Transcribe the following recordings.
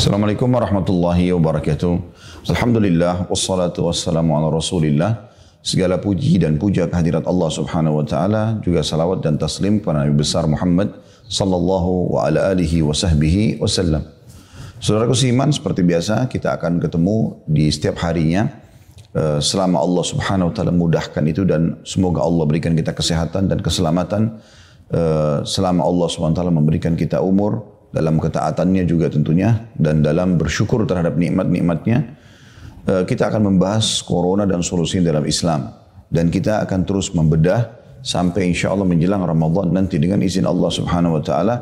Assalamualaikum warahmatullahi wabarakatuh. Alhamdulillah wassalatu wassalamu ala Rasulillah. Segala puji dan puja kehadirat Allah Subhanahu wa taala, juga salawat dan taslim kepada Nabi besar Muhammad sallallahu wa ala alihi wa sahbihi wasallam. Saudaraku seiman, seperti biasa kita akan ketemu di setiap harinya eh, selama Allah Subhanahu wa taala mudahkan itu dan semoga Allah berikan kita kesehatan dan keselamatan eh, selama Allah Subhanahu wa taala memberikan kita umur dalam ketaatannya juga tentunya dan dalam bersyukur terhadap nikmat-nikmatnya eh, kita akan membahas corona dan solusi dalam Islam. Dan kita akan terus membedah sampai insya Allah menjelang Ramadan nanti dengan izin Allah Subhanahu Wa Taala.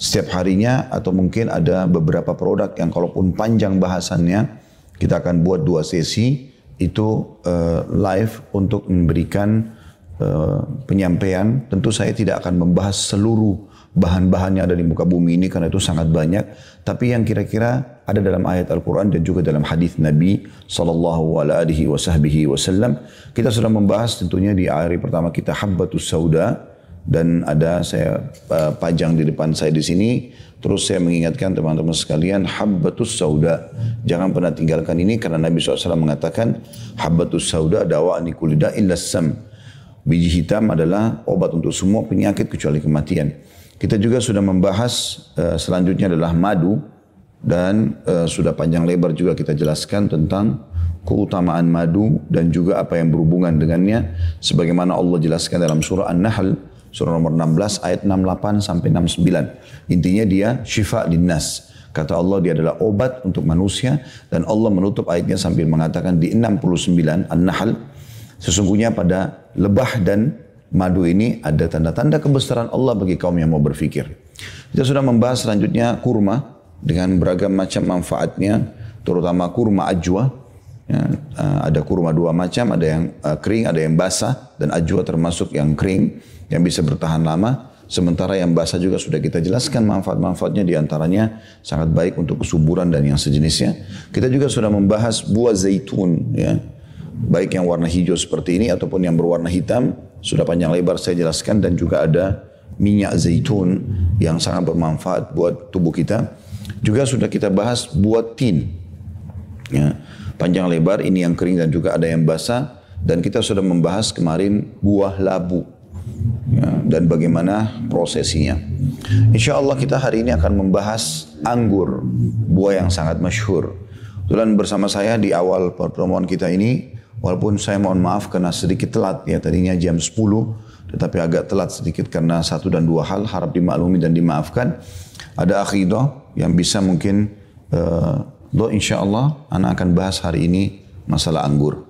Setiap harinya atau mungkin ada beberapa produk yang kalaupun panjang bahasannya kita akan buat dua sesi. Itu uh, live untuk memberikan uh, penyampaian. Tentu saya tidak akan membahas seluruh bahan-bahan yang ada di muka bumi ini karena itu sangat banyak. Tapi yang kira-kira ada dalam ayat Al-Quran dan juga dalam hadis Nabi Sallallahu Alaihi Wasallam. Kita sudah membahas tentunya di hari pertama kita Habbatus Sauda dan ada saya uh, pajang di depan saya di sini. Terus saya mengingatkan teman-teman sekalian Habbatus Sauda. Jangan pernah tinggalkan ini karena Nabi SAW mengatakan Habbatus Sauda dawa'ani kulida illa sam. Biji hitam adalah obat untuk semua penyakit kecuali kematian. Kita juga sudah membahas uh, selanjutnya adalah madu dan uh, sudah panjang lebar juga kita jelaskan tentang keutamaan madu dan juga apa yang berhubungan dengannya sebagaimana Allah jelaskan dalam surah An-Nahl surah nomor 16 ayat 68 sampai 69. Intinya dia syifa linnas. Kata Allah dia adalah obat untuk manusia dan Allah menutup ayatnya sambil mengatakan di 69 An-Nahl sesungguhnya pada lebah dan madu ini ada tanda-tanda kebesaran Allah bagi kaum yang mau berfikir. Kita sudah membahas selanjutnya kurma dengan beragam macam manfaatnya, terutama kurma ajwa. Ya, eh, ada kurma dua macam, ada yang uh, kering, ada yang basah, dan ajwa termasuk yang kering yang bisa bertahan lama. Sementara yang basah juga sudah kita jelaskan manfaat-manfaatnya di antaranya sangat baik untuk kesuburan dan yang sejenisnya. Kita juga sudah membahas buah zaitun, ya, baik yang warna hijau seperti ini ataupun yang berwarna hitam sudah panjang lebar saya jelaskan dan juga ada minyak zaitun yang sangat bermanfaat buat tubuh kita. Juga sudah kita bahas buat tin. Ya, panjang lebar ini yang kering dan juga ada yang basah dan kita sudah membahas kemarin buah labu ya, dan bagaimana prosesinya. Insya Allah kita hari ini akan membahas anggur, buah yang sangat masyhur. Kebetulan bersama saya di awal pertemuan kita ini Walaupun saya mohon maaf karena sedikit telat ya tadinya jam 10 tetapi agak telat sedikit karena satu dan dua hal harap dimaklumi dan dimaafkan. Ada akhidah yang bisa mungkin uh, do insya Allah anak akan bahas hari ini masalah anggur.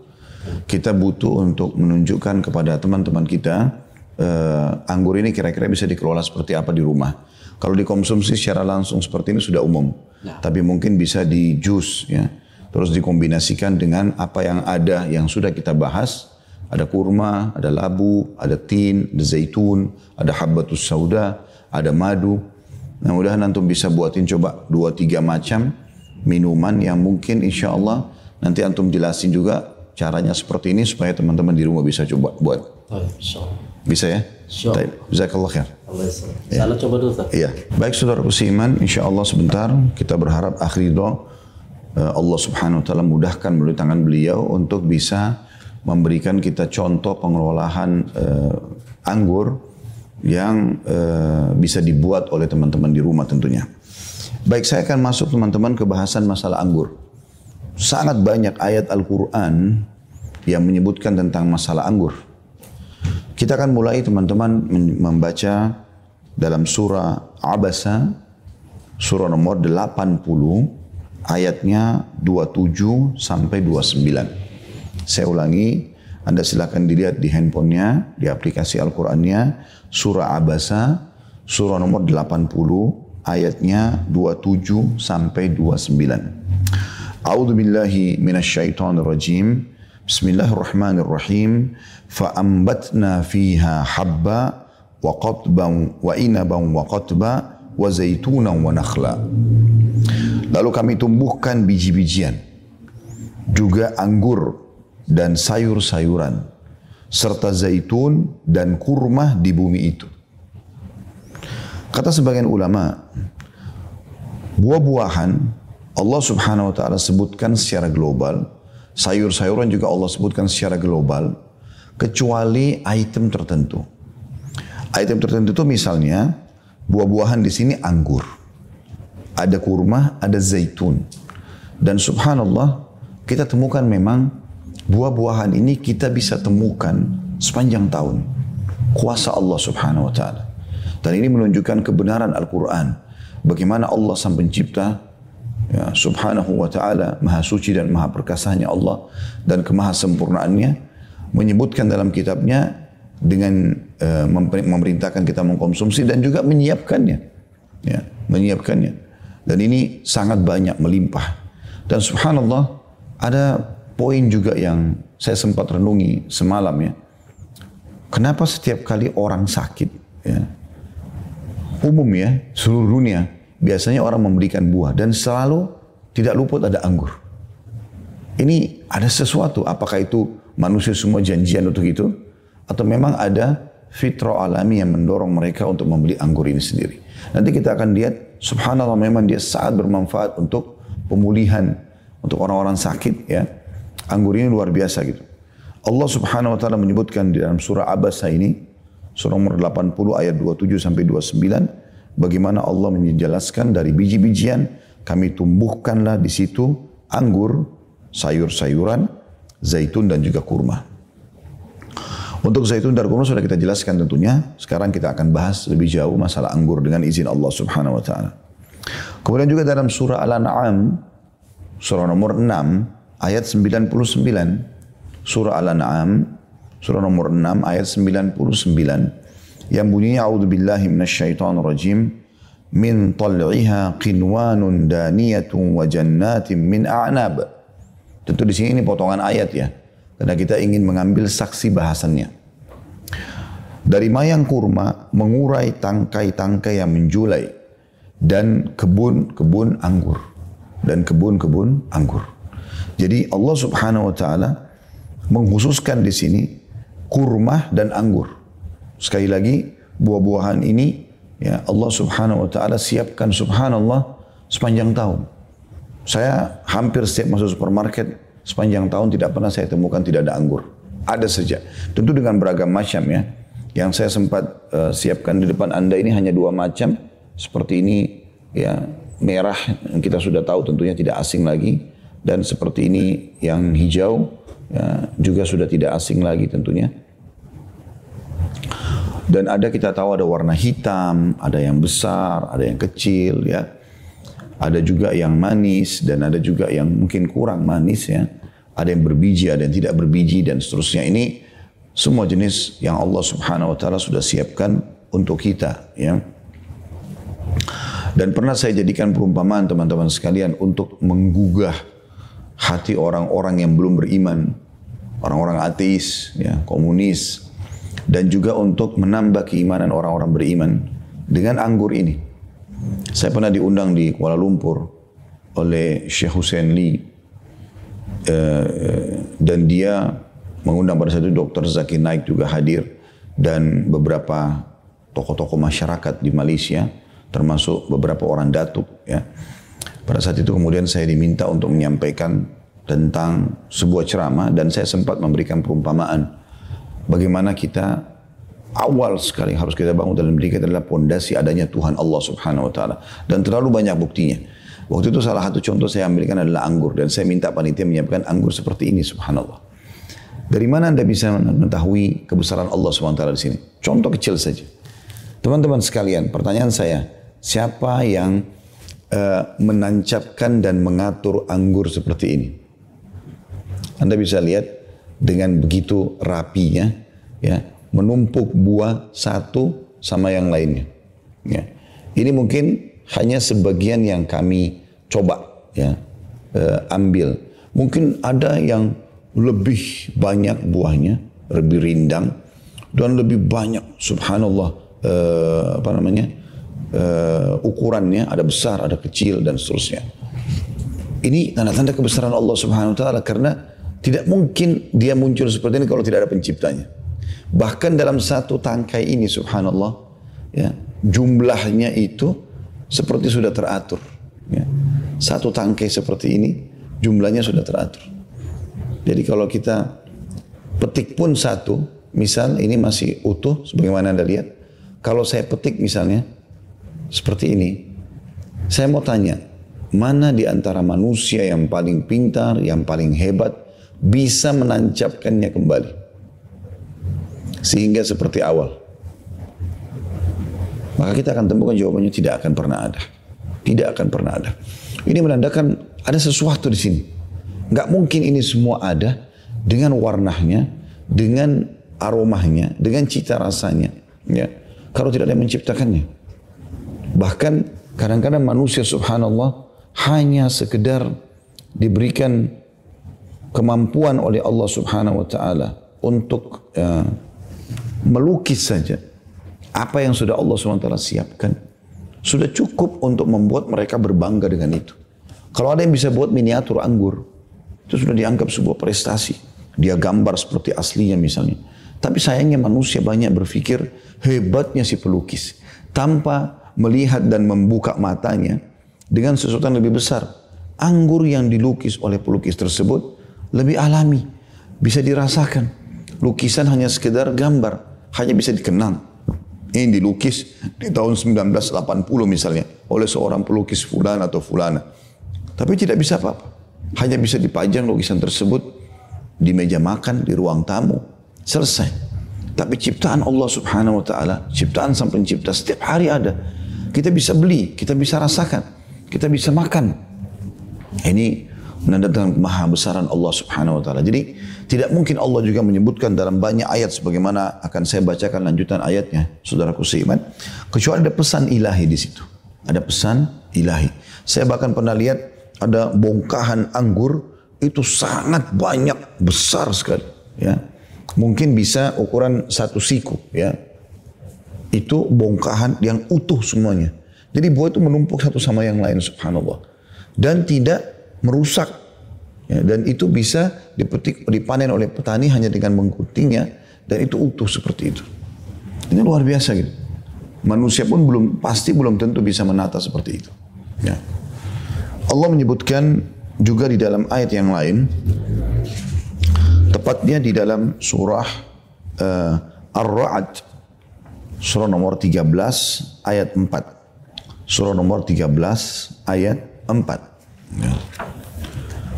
Kita butuh untuk menunjukkan kepada teman-teman kita uh, anggur ini kira-kira bisa dikelola seperti apa di rumah. Kalau dikonsumsi secara langsung seperti ini sudah umum. Nah. Tapi mungkin bisa di jus ya terus dikombinasikan dengan apa yang ada yang sudah kita bahas. Ada kurma, ada labu, ada tin, ada zaitun, ada habbatus sauda, ada madu. Nah mudahan antum bisa buatin coba dua tiga macam minuman yang mungkin insya Allah nanti antum jelasin juga caranya seperti ini supaya teman-teman di rumah bisa coba buat. Bisa ya? Jazakallah khair. Ya. coba dulu Iya. Baik saudara Kusiman, insya Allah sebentar kita berharap akhir doa Allah Subhanahu wa taala mudahkan melalui tangan beliau untuk bisa memberikan kita contoh pengelolaan uh, anggur yang uh, bisa dibuat oleh teman-teman di rumah tentunya. Baik, saya akan masuk teman-teman ke bahasan masalah anggur. Sangat banyak ayat Al-Qur'an yang menyebutkan tentang masalah anggur. Kita akan mulai teman-teman membaca dalam surah Abasa surah nomor 80 ayatnya 27 sampai 29. Saya ulangi, Anda silakan dilihat di handphonenya, di aplikasi Al-Qur'annya, surah Abasa, surah nomor 80, ayatnya 27 sampai 29. A'udzu billahi minasyaitonir rajim. Bismillahirrahmanirrahim. Fa'ambatna fiha habba wa qatban wa inaban wa qatba wa zaitunan wa nakhla. Lalu kami tumbuhkan biji-bijian, juga anggur dan sayur-sayuran, serta zaitun dan kurma di bumi itu. Kata sebagian ulama, buah-buahan Allah subhanahu wa ta'ala sebutkan secara global, sayur-sayuran juga Allah sebutkan secara global, kecuali item tertentu. Item tertentu itu misalnya, buah-buahan di sini anggur. Ada kurma, ada zaitun. Dan subhanallah, kita temukan memang buah-buahan ini kita bisa temukan sepanjang tahun. Kuasa Allah subhanahu wa ta'ala. Dan ini menunjukkan kebenaran Al-Quran. Bagaimana Allah sang pencipta ya, subhanahu wa ta'ala maha suci dan maha perkasanya Allah dan kemaha sempurnaannya menyebutkan dalam kitabnya dengan uh, memerintahkan kita mengkonsumsi dan juga menyiapkannya ya, menyiapkannya dan ini sangat banyak melimpah dan subhanallah ada poin juga yang saya sempat renungi semalam ya kenapa setiap kali orang sakit ya umum ya seluruh dunia biasanya orang memberikan buah dan selalu tidak luput ada anggur. Ini ada sesuatu, apakah itu manusia semua janjian untuk itu? Atau memang ada fitrah alami yang mendorong mereka untuk membeli anggur ini sendiri. Nanti kita akan lihat, subhanallah memang dia sangat bermanfaat untuk pemulihan, untuk orang-orang sakit ya. Anggur ini luar biasa gitu. Allah subhanahu wa ta'ala menyebutkan di dalam surah Abasa ini, surah nomor 80 ayat 27 sampai 29, bagaimana Allah menjelaskan dari biji-bijian kami tumbuhkanlah di situ anggur, sayur-sayuran, zaitun dan juga kurma. Untuk zaitun kurma sudah kita jelaskan tentunya. Sekarang kita akan bahas lebih jauh masalah anggur dengan izin Allah Subhanahu wa taala. Kemudian juga dalam surah Al-An'am surah nomor 6 ayat 99 surah Al-An'am surah nomor 6 ayat 99 yang bunyinya a'udzubillahi minasyaitonir rajim min tal'iha qinwanun daniyatun wa jannatin min a'nab. Tentu di sini ini potongan ayat ya. Karena kita ingin mengambil saksi bahasannya. Dari mayang kurma mengurai tangkai-tangkai yang menjulai dan kebun-kebun anggur dan kebun-kebun anggur. Jadi Allah Subhanahu wa taala menghususkan di sini kurma dan anggur. Sekali lagi, buah-buahan ini ya Allah Subhanahu wa taala siapkan subhanallah sepanjang tahun. Saya hampir setiap masuk supermarket sepanjang tahun tidak pernah saya temukan tidak ada anggur. Ada saja. Tentu dengan beragam macam ya. Yang saya sempat uh, siapkan di depan Anda ini hanya dua macam. Seperti ini ya merah yang kita sudah tahu tentunya tidak asing lagi dan seperti ini yang hijau ya, juga sudah tidak asing lagi tentunya. Dan ada kita tahu ada warna hitam, ada yang besar, ada yang kecil ya. Ada juga yang manis dan ada juga yang mungkin kurang manis ya. Ada yang berbiji, ada yang tidak berbiji dan seterusnya. Ini semua jenis yang Allah Subhanahu wa taala sudah siapkan untuk kita ya. Dan pernah saya jadikan perumpamaan teman-teman sekalian untuk menggugah hati orang-orang yang belum beriman, orang-orang ateis, ya, komunis, dan juga untuk menambah keimanan orang-orang beriman dengan anggur ini. Saya pernah diundang di Kuala Lumpur oleh Syekh Hussein Lee dan dia mengundang pada saat itu Dr. Zaki Naik juga hadir dan beberapa tokoh-tokoh masyarakat di Malaysia termasuk beberapa orang datuk ya. Pada saat itu kemudian saya diminta untuk menyampaikan tentang sebuah ceramah dan saya sempat memberikan perumpamaan bagaimana kita awal sekali harus kita bangun dalam diri kita adalah pondasi adanya Tuhan Allah Subhanahu wa taala dan terlalu banyak buktinya. Waktu itu salah satu contoh saya ambilkan adalah anggur dan saya minta panitia menyiapkan anggur seperti ini subhanallah. Dari mana Anda bisa mengetahui kebesaran Allah SWT di sini? Contoh kecil saja. Teman-teman sekalian, pertanyaan saya, siapa yang uh, menancapkan dan mengatur anggur seperti ini? Anda bisa lihat dengan begitu rapinya ya menumpuk buah satu sama yang lainnya ya ini mungkin hanya sebagian yang kami coba ya eh, ambil mungkin ada yang lebih banyak buahnya lebih rindang dan lebih banyak subhanallah eh, apa namanya eh, ukurannya ada besar ada kecil dan seterusnya ini tanda-tanda kebesaran Allah subhanahu wa taala karena tidak mungkin dia muncul seperti ini kalau tidak ada penciptanya. Bahkan dalam satu tangkai ini subhanallah, ya, jumlahnya itu seperti sudah teratur. Ya. Satu tangkai seperti ini jumlahnya sudah teratur. Jadi kalau kita petik pun satu, misal ini masih utuh sebagaimana Anda lihat. Kalau saya petik misalnya seperti ini, saya mau tanya, mana di antara manusia yang paling pintar, yang paling hebat, bisa menancapkannya kembali? Sehingga seperti awal. Maka kita akan temukan jawabannya tidak akan pernah ada. Tidak akan pernah ada. Ini menandakan ada sesuatu di sini. Gak mungkin ini semua ada dengan warnanya, dengan aromanya, dengan cita rasanya. Ya. Kalau tidak ada yang menciptakannya. Bahkan kadang-kadang manusia subhanallah hanya sekedar diberikan kemampuan oleh Allah subhanahu wa ta'ala untuk ya, melukis saja apa yang sudah Allah SWT siapkan sudah cukup untuk membuat mereka berbangga dengan itu. Kalau ada yang bisa buat miniatur anggur, itu sudah dianggap sebuah prestasi. Dia gambar seperti aslinya misalnya. Tapi sayangnya manusia banyak berpikir hebatnya si pelukis. Tanpa melihat dan membuka matanya dengan sesuatu yang lebih besar. Anggur yang dilukis oleh pelukis tersebut lebih alami. Bisa dirasakan. Lukisan hanya sekedar gambar. Hanya bisa dikenang. Ini dilukis di tahun 1980 misalnya oleh seorang pelukis fulan atau fulana. Tapi tidak bisa apa-apa. Hanya bisa dipajang lukisan tersebut di meja makan, di ruang tamu. Selesai. Tapi ciptaan Allah subhanahu wa ta'ala, ciptaan sang pencipta setiap hari ada. Kita bisa beli, kita bisa rasakan, kita bisa makan. Ini menandakan maha besaran Allah subhanahu wa ta'ala. Jadi tidak mungkin Allah juga menyebutkan dalam banyak ayat sebagaimana akan saya bacakan lanjutan ayatnya, saudaraku seiman. Kecuali ada pesan ilahi di situ. Ada pesan ilahi. Saya bahkan pernah lihat ada bongkahan anggur itu sangat banyak, besar sekali. Ya. Mungkin bisa ukuran satu siku. Ya. Itu bongkahan yang utuh semuanya. Jadi buah itu menumpuk satu sama yang lain subhanallah. Dan tidak merusak Ya, dan itu bisa dipetik, dipanen oleh petani hanya dengan mengguntingnya dan itu utuh seperti itu. Ini luar biasa gitu. Manusia pun belum pasti belum tentu bisa menata seperti itu. Ya. Allah menyebutkan juga di dalam ayat yang lain, tepatnya di dalam surah uh, Ar-Ra'd, surah nomor 13 ayat 4. Surah nomor 13 ayat 4.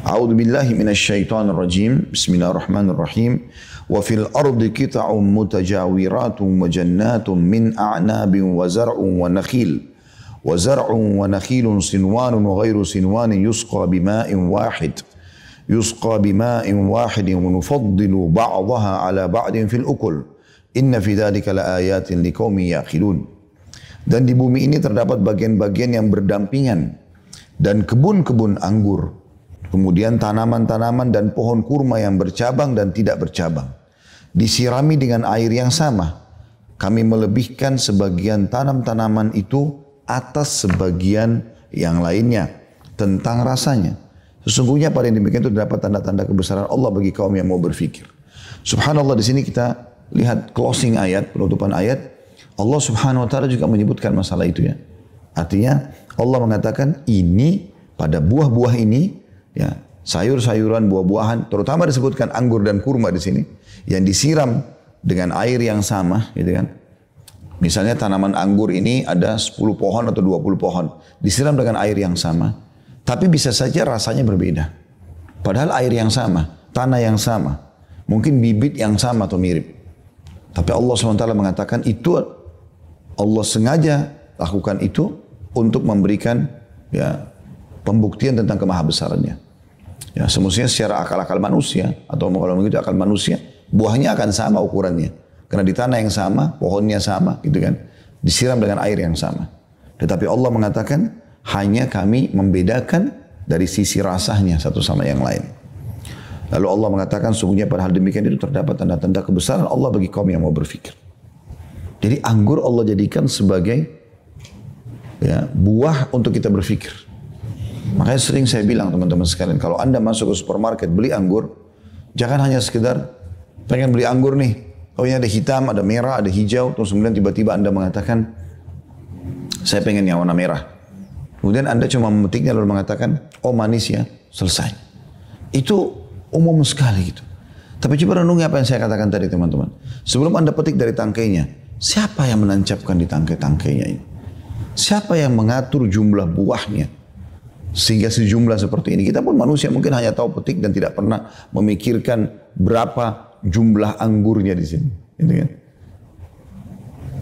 أعوذ بالله من الشيطان الرجيم. بسم الله الرحمن الرحيم. وفي الأرض قطع متجاورات وجنات من أعناب وزرع ونخيل. وزرع ونخيل صنوان وغير صنوان يسقى بماء واحد. يسقى بماء واحد ونفضل بعضها على بعض في الأكل. إن في ذلك لآيات لقوم يأخلون dan di bumi ini terdapat bagian-bagian yang berdampingan. Dan kebun-kebun anggur Kemudian tanaman-tanaman dan pohon kurma yang bercabang dan tidak bercabang. Disirami dengan air yang sama. Kami melebihkan sebagian tanam-tanaman itu atas sebagian yang lainnya tentang rasanya. Sesungguhnya pada yang demikian itu dapat tanda-tanda kebesaran Allah bagi kaum yang mau berfikir. Subhanallah di sini kita lihat closing ayat, penutupan ayat. Allah subhanahu wa ta'ala juga menyebutkan masalah itu ya. Artinya Allah mengatakan ini pada buah-buah ini ya sayur-sayuran, buah-buahan, terutama disebutkan anggur dan kurma di sini, yang disiram dengan air yang sama, gitu kan. Misalnya tanaman anggur ini ada 10 pohon atau 20 pohon, disiram dengan air yang sama, tapi bisa saja rasanya berbeda. Padahal air yang sama, tanah yang sama, mungkin bibit yang sama atau mirip. Tapi Allah SWT mengatakan itu Allah sengaja lakukan itu untuk memberikan ya pembuktian tentang kemahabesarannya. Ya, semestinya secara akal-akal manusia atau kalau begitu akal manusia, buahnya akan sama ukurannya. Karena di tanah yang sama, pohonnya sama, gitu kan. Disiram dengan air yang sama. Tetapi Allah mengatakan hanya kami membedakan dari sisi rasanya satu sama yang lain. Lalu Allah mengatakan sungguhnya pada hal demikian itu terdapat tanda-tanda kebesaran Allah bagi kaum yang mau berfikir. Jadi anggur Allah jadikan sebagai ya, buah untuk kita berfikir. Makanya sering saya bilang teman-teman sekalian, kalau anda masuk ke supermarket beli anggur, jangan hanya sekedar pengen beli anggur nih. Oh ini ada hitam, ada merah, ada hijau, terus kemudian tiba-tiba anda mengatakan, saya pengen yang warna merah. Kemudian Anda cuma memetiknya lalu mengatakan, oh manis ya, selesai. Itu umum sekali gitu. Tapi coba renungi apa yang saya katakan tadi teman-teman. Sebelum Anda petik dari tangkainya, siapa yang menancapkan di tangkai-tangkainya ini? Siapa yang mengatur jumlah buahnya? Sehingga sejumlah seperti ini. Kita pun manusia mungkin hanya tahu petik dan tidak pernah memikirkan berapa jumlah anggurnya di sini. Gitu kan?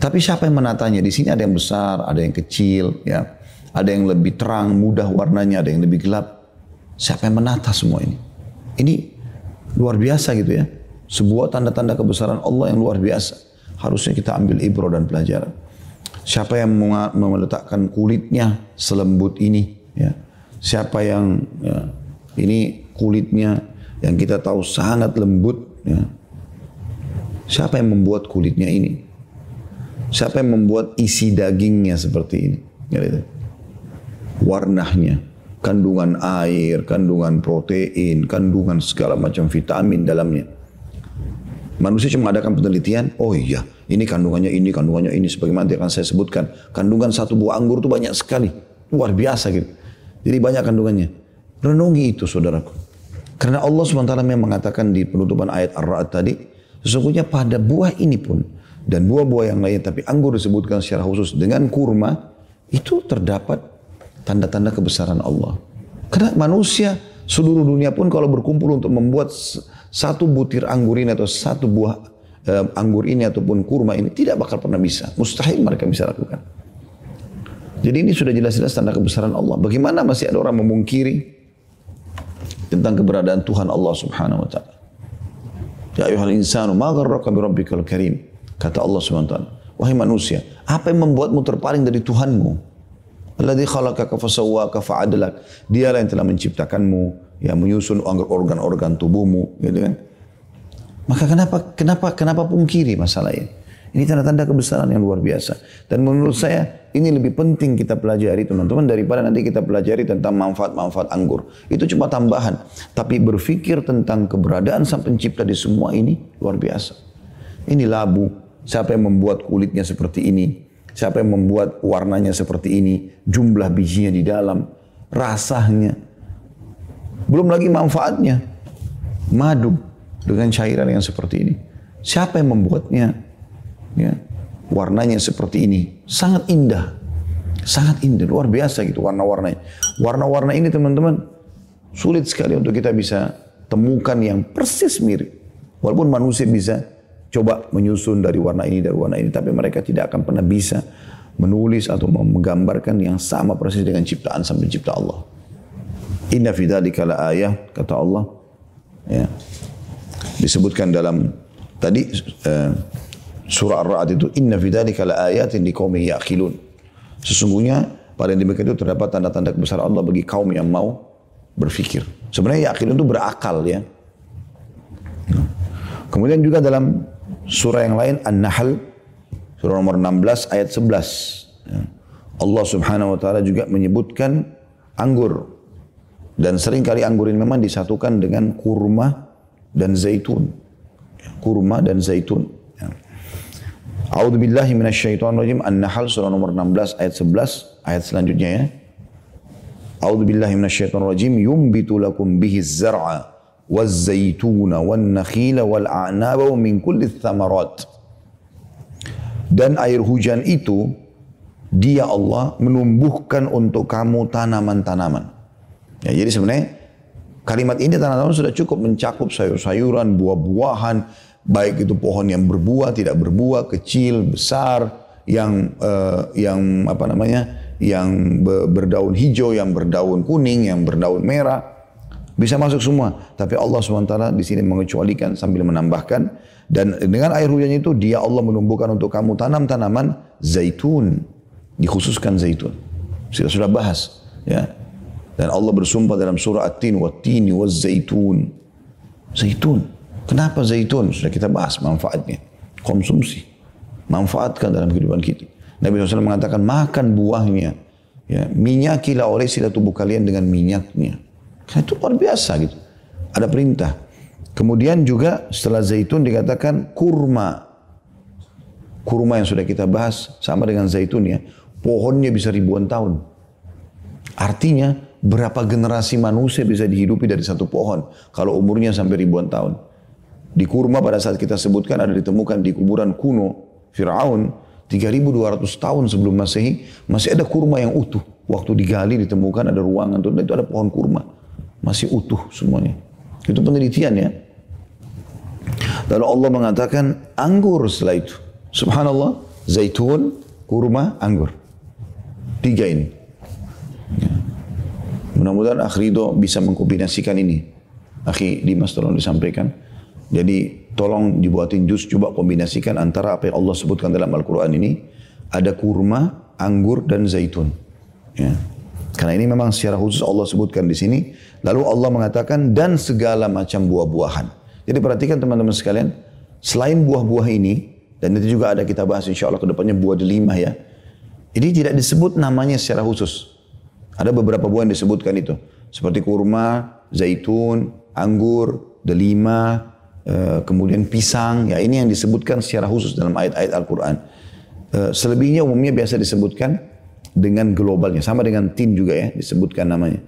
Tapi siapa yang menatanya? Di sini ada yang besar, ada yang kecil, ya. Ada yang lebih terang, mudah warnanya, ada yang lebih gelap. Siapa yang menata semua ini? Ini luar biasa gitu ya. Sebuah tanda-tanda kebesaran Allah yang luar biasa. Harusnya kita ambil ibro dan pelajaran. Siapa yang meletakkan kulitnya selembut ini? Ya. Siapa yang ya, ini kulitnya yang kita tahu sangat lembut? Ya. Siapa yang membuat kulitnya ini? Siapa yang membuat isi dagingnya seperti ini? Ya, gitu warnanya, kandungan air, kandungan protein, kandungan segala macam vitamin dalamnya. Manusia cuma adakan penelitian, oh iya, ini kandungannya ini, kandungannya ini, sebagaimana yang akan saya sebutkan. Kandungan satu buah anggur itu banyak sekali, luar biasa gitu. Jadi banyak kandungannya. Renungi itu saudaraku. Karena Allah SWT memang mengatakan di penutupan ayat Ar-Ra'd tadi, sesungguhnya pada buah ini pun, dan buah-buah yang lain, tapi anggur disebutkan secara khusus dengan kurma, itu terdapat tanda-tanda kebesaran Allah. Karena manusia seluruh dunia pun kalau berkumpul untuk membuat satu butir anggur ini atau satu buah anggur ini ataupun kurma ini tidak bakal pernah bisa. Mustahil mereka bisa lakukan. Jadi ini sudah jelas-jelas tanda kebesaran Allah. Bagaimana masih ada orang memungkiri tentang keberadaan Tuhan Allah Subhanahu wa taala. Ya ayuhal insanu ma gharraka bi rabbikal karim. Kata Allah Subhanahu wa taala, wahai manusia, apa yang membuatmu terpaling dari Tuhanmu? Alladhi khalaqaka fasawwaka fa'adlak. Dialah yang telah menciptakanmu, yang menyusun organ-organ tubuhmu, gitu kan. Maka kenapa kenapa kenapa pungkiri masalah ini? Ini tanda-tanda kebesaran yang luar biasa. Dan menurut saya ini lebih penting kita pelajari teman-teman daripada nanti kita pelajari tentang manfaat-manfaat anggur. Itu cuma tambahan. Tapi berpikir tentang keberadaan sang pencipta di semua ini luar biasa. Ini labu. Siapa yang membuat kulitnya seperti ini? Siapa yang membuat warnanya seperti ini, jumlah bijinya di dalam, rasanya. Belum lagi manfaatnya. Madu dengan cairan yang seperti ini. Siapa yang membuatnya? Ya. Warnanya seperti ini. Sangat indah. Sangat indah, luar biasa gitu warna-warnanya. Warna-warna ini teman-teman sulit sekali untuk kita bisa temukan yang persis mirip. Walaupun manusia bisa coba menyusun dari warna ini dari warna ini tapi mereka tidak akan pernah bisa menulis atau menggambarkan yang sama persis dengan ciptaan sang pencipta Allah. Inna fi dzalika ayah kata Allah ya. Disebutkan dalam tadi uh, surah Ar-Ra'd itu inna fi dzalika laayatin liqaumin yaqilun. Sesungguhnya pada demikian itu terdapat tanda-tanda kebesaran Allah bagi kaum yang mau berfikir. Sebenarnya yaqilun itu berakal ya. Kemudian juga dalam surah yang lain An-Nahl surah nomor 16 ayat 11. Ya. Allah Subhanahu wa taala juga menyebutkan anggur dan sering kali anggur ini memang disatukan dengan kurma dan zaitun. Kurma dan zaitun. Ya. A'udzu billahi minasyaitonir rajim. An-Nahl surah nomor 16 ayat 11 ayat selanjutnya ya. A'udzu billahi minasyaitonir rajim. Yumbitu lakum bihi zar'a والزيتون والنخيل والأعناب ومن كل الثمرات dan air hujan itu dia Allah menumbuhkan untuk kamu tanaman-tanaman. Ya, jadi sebenarnya kalimat ini tanaman sudah cukup mencakup sayur-sayuran, buah-buahan, baik itu pohon yang berbuah, tidak berbuah, kecil, besar, yang uh, yang apa namanya, yang berdaun hijau, yang berdaun kuning, yang berdaun merah. Bisa masuk semua. Tapi Allah SWT di sini mengecualikan sambil menambahkan. Dan dengan air hujan itu dia Allah menumbuhkan untuk kamu tanam tanaman zaitun. Dikhususkan zaitun. Kita sudah bahas. Ya. Dan Allah bersumpah dalam surah At-Tin. Wa zaitun. Zaitun. Kenapa zaitun? Sudah kita bahas manfaatnya. Konsumsi. Manfaatkan dalam kehidupan kita. Nabi SAW mengatakan makan buahnya. Ya, minyakilah oleh sila tubuh kalian dengan minyaknya. Karena itu luar biasa gitu. Ada perintah. Kemudian juga setelah zaitun dikatakan kurma. Kurma yang sudah kita bahas sama dengan zaitun ya. Pohonnya bisa ribuan tahun. Artinya berapa generasi manusia bisa dihidupi dari satu pohon kalau umurnya sampai ribuan tahun. Di kurma pada saat kita sebutkan ada ditemukan di kuburan kuno Fir'aun 3200 tahun sebelum Masehi masih ada kurma yang utuh. Waktu digali ditemukan ada ruangan itu ada pohon kurma. Masih utuh semuanya. Itu penelitian ya. Lalu Allah mengatakan anggur setelah itu. Subhanallah, zaitun, kurma, anggur. Tiga ini. Ya. Mudah-mudahan Akhrido bisa mengkombinasikan ini. Akhi Dimas tolong disampaikan. Jadi tolong dibuatin jus, coba kombinasikan antara apa yang Allah sebutkan dalam Al-Quran ini. Ada kurma, anggur, dan zaitun. Ya. Karena ini memang secara khusus Allah sebutkan di sini. Lalu Allah mengatakan, dan segala macam buah-buahan. Jadi perhatikan teman-teman sekalian, selain buah-buah ini, dan itu juga ada kita bahas insya Allah ke depannya buah delima ya. Ini tidak disebut namanya secara khusus. Ada beberapa buah yang disebutkan itu. Seperti kurma, zaitun, anggur, delima, eh, kemudian pisang. Ya ini yang disebutkan secara khusus dalam ayat-ayat Al-Quran. Eh, selebihnya umumnya biasa disebutkan dengan globalnya. Sama dengan tin juga ya disebutkan namanya.